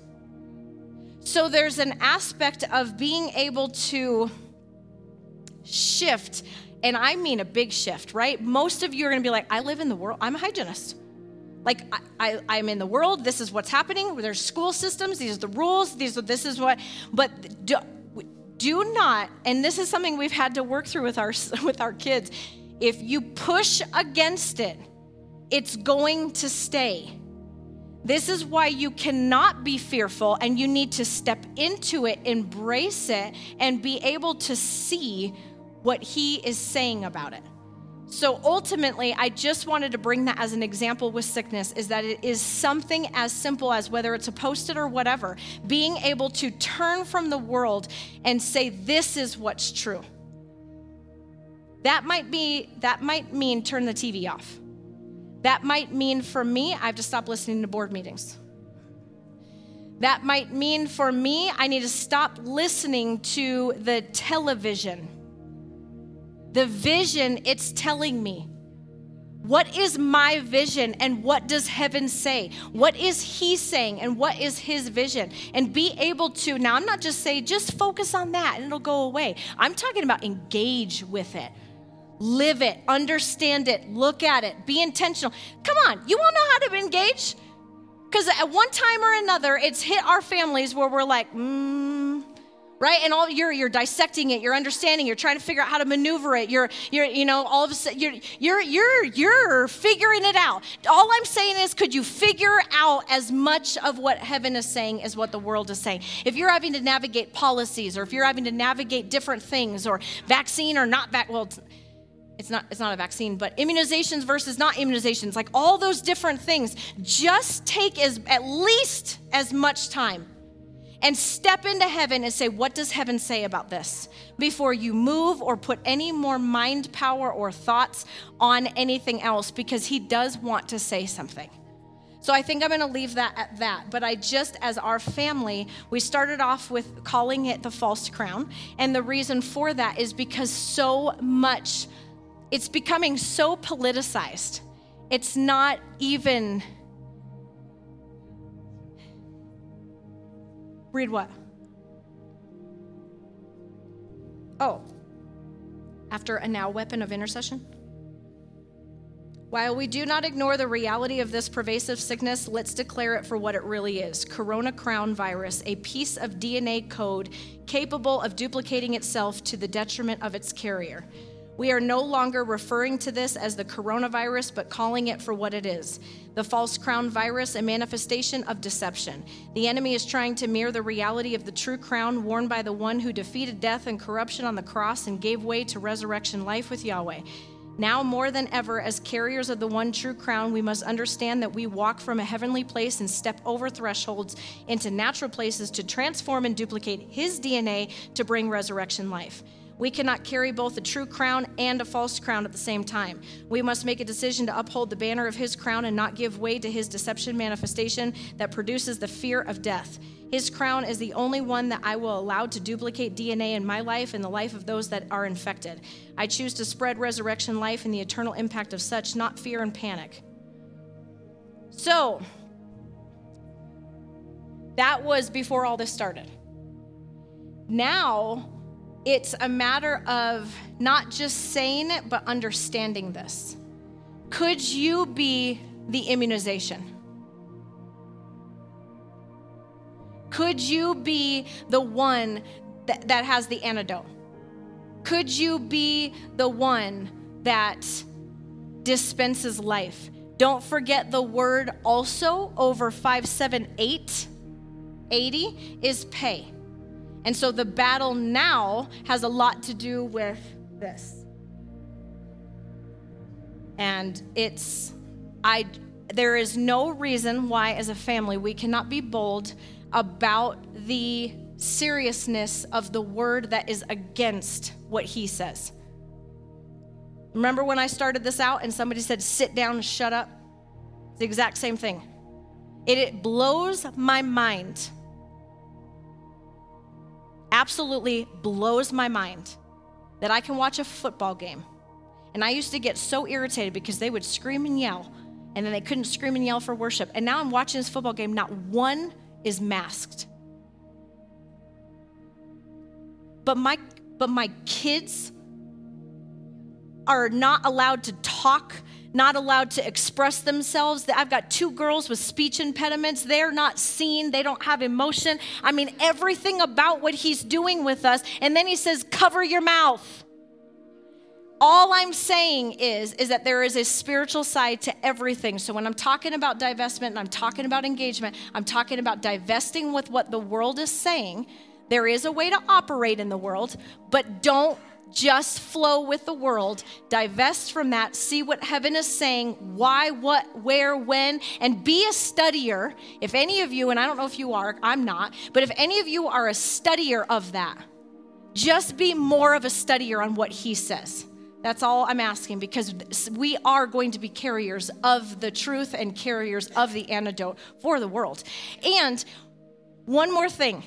So there's an aspect of being able to shift, and I mean a big shift, right? Most of you are gonna be like, I live in the world, I'm a hygienist. Like I, I, am in the world. This is what's happening. There's school systems. These are the rules. These are this is what. But do, do not. And this is something we've had to work through with our with our kids. If you push against it, it's going to stay. This is why you cannot be fearful and you need to step into it, embrace it, and be able to see what He is saying about it. So ultimately, I just wanted to bring that as an example with sickness is that it is something as simple as whether it's a post it or whatever, being able to turn from the world and say, This is what's true. That might be, that might mean turn the TV off. That might mean for me, I have to stop listening to board meetings. That might mean for me, I need to stop listening to the television the vision it's telling me. What is my vision and what does heaven say? What is he saying and what is his vision? And be able to, now I'm not just saying just focus on that and it'll go away. I'm talking about engage with it. Live it, understand it, look at it, be intentional. Come on, you to know how to engage? Because at one time or another, it's hit our families where we're like, hmm right? And all you're you're dissecting it. You're understanding. You're trying to figure out how to maneuver it. You're you're you know all of a sudden you're you're you're you're figuring it out. All i'm saying is could you figure out as much of what heaven is saying as what the world is saying? If you're having to navigate policies or if you're having to navigate different things or vaccine or not vac well it's not it's not a vaccine but immunizations versus not immunizations like all those different things just take as at least as much time and step into heaven and say, What does heaven say about this? Before you move or put any more mind power or thoughts on anything else, because He does want to say something. So I think I'm going to leave that at that. But I just, as our family, we started off with calling it the false crown. And the reason for that is because so much, it's becoming so politicized. It's not even Read what? Oh, after a now weapon of intercession? While we do not ignore the reality of this pervasive sickness, let's declare it for what it really is Corona Crown virus, a piece of DNA code capable of duplicating itself to the detriment of its carrier. We are no longer referring to this as the coronavirus, but calling it for what it is the false crown virus, a manifestation of deception. The enemy is trying to mirror the reality of the true crown worn by the one who defeated death and corruption on the cross and gave way to resurrection life with Yahweh. Now, more than ever, as carriers of the one true crown, we must understand that we walk from a heavenly place and step over thresholds into natural places to transform and duplicate His DNA to bring resurrection life. We cannot carry both a true crown and a false crown at the same time. We must make a decision to uphold the banner of his crown and not give way to his deception manifestation that produces the fear of death. His crown is the only one that I will allow to duplicate DNA in my life and the life of those that are infected. I choose to spread resurrection life and the eternal impact of such, not fear and panic. So, that was before all this started. Now, it's a matter of not just saying it, but understanding this. Could you be the immunization? Could you be the one that, that has the antidote? Could you be the one that dispenses life? Don't forget the word also over 578 80 is pay. And so the battle now has a lot to do with this. And it's, I, there is no reason why, as a family, we cannot be bold about the seriousness of the word that is against what he says. Remember when I started this out and somebody said, sit down and shut up? It's the exact same thing. It, it blows my mind. Absolutely blows my mind that I can watch a football game. And I used to get so irritated because they would scream and yell, and then they couldn't scream and yell for worship. And now I'm watching this football game, not one is masked. But my but my kids are not allowed to talk, not allowed to express themselves. I've got two girls with speech impediments. They're not seen, they don't have emotion. I mean, everything about what he's doing with us. And then he says, cover your mouth. All I'm saying is, is that there is a spiritual side to everything. So when I'm talking about divestment and I'm talking about engagement, I'm talking about divesting with what the world is saying. There is a way to operate in the world, but don't just flow with the world, divest from that, see what heaven is saying, why, what, where, when, and be a studier. If any of you, and I don't know if you are, I'm not, but if any of you are a studier of that, just be more of a studier on what he says. That's all I'm asking because we are going to be carriers of the truth and carriers of the antidote for the world. And one more thing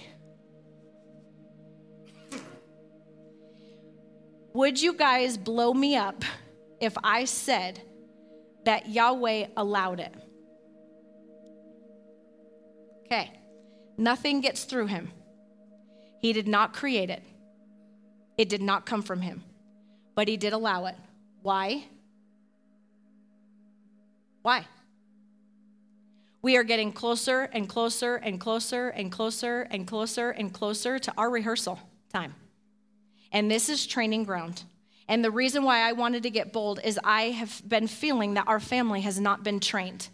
Would you guys blow me up if I said that Yahweh allowed it? Okay, nothing gets through him. He did not create it, it did not come from him, but he did allow it. Why? Why? We are getting closer and closer and closer and closer and closer and closer to our rehearsal time. And this is training ground. And the reason why I wanted to get bold is I have been feeling that our family has not been trained.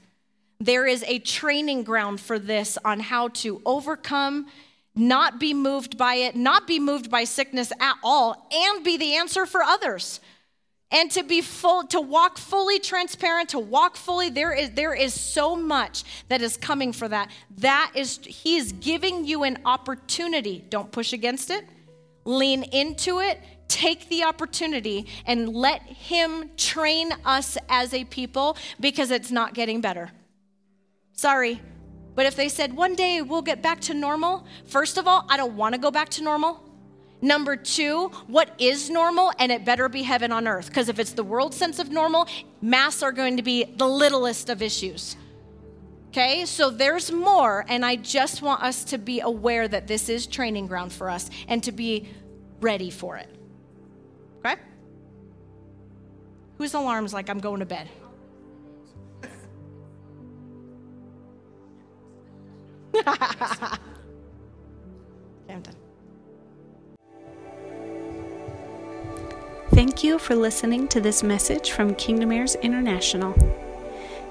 There is a training ground for this on how to overcome, not be moved by it, not be moved by sickness at all, and be the answer for others. And to be full, to walk fully transparent, to walk fully, there is there is so much that is coming for that. That is, he is giving you an opportunity. Don't push against it lean into it, take the opportunity, and let Him train us as a people because it's not getting better. Sorry. But if they said one day we'll get back to normal, first of all, I don't want to go back to normal. Number two, what is normal? And it better be heaven on earth. Because if it's the world sense of normal, mass are going to be the littlest of issues. Okay, so there's more, and I just want us to be aware that this is training ground for us and to be ready for it. Okay? Whose alarm's like, I'm going to bed? okay, I'm done. Thank you for listening to this message from Kingdom Heirs International.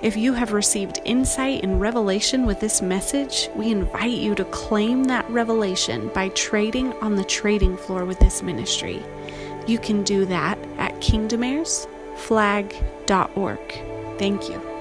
If you have received insight and revelation with this message, we invite you to claim that revelation by trading on the trading floor with this ministry. You can do that at kingdomheirsflag.org. Thank you.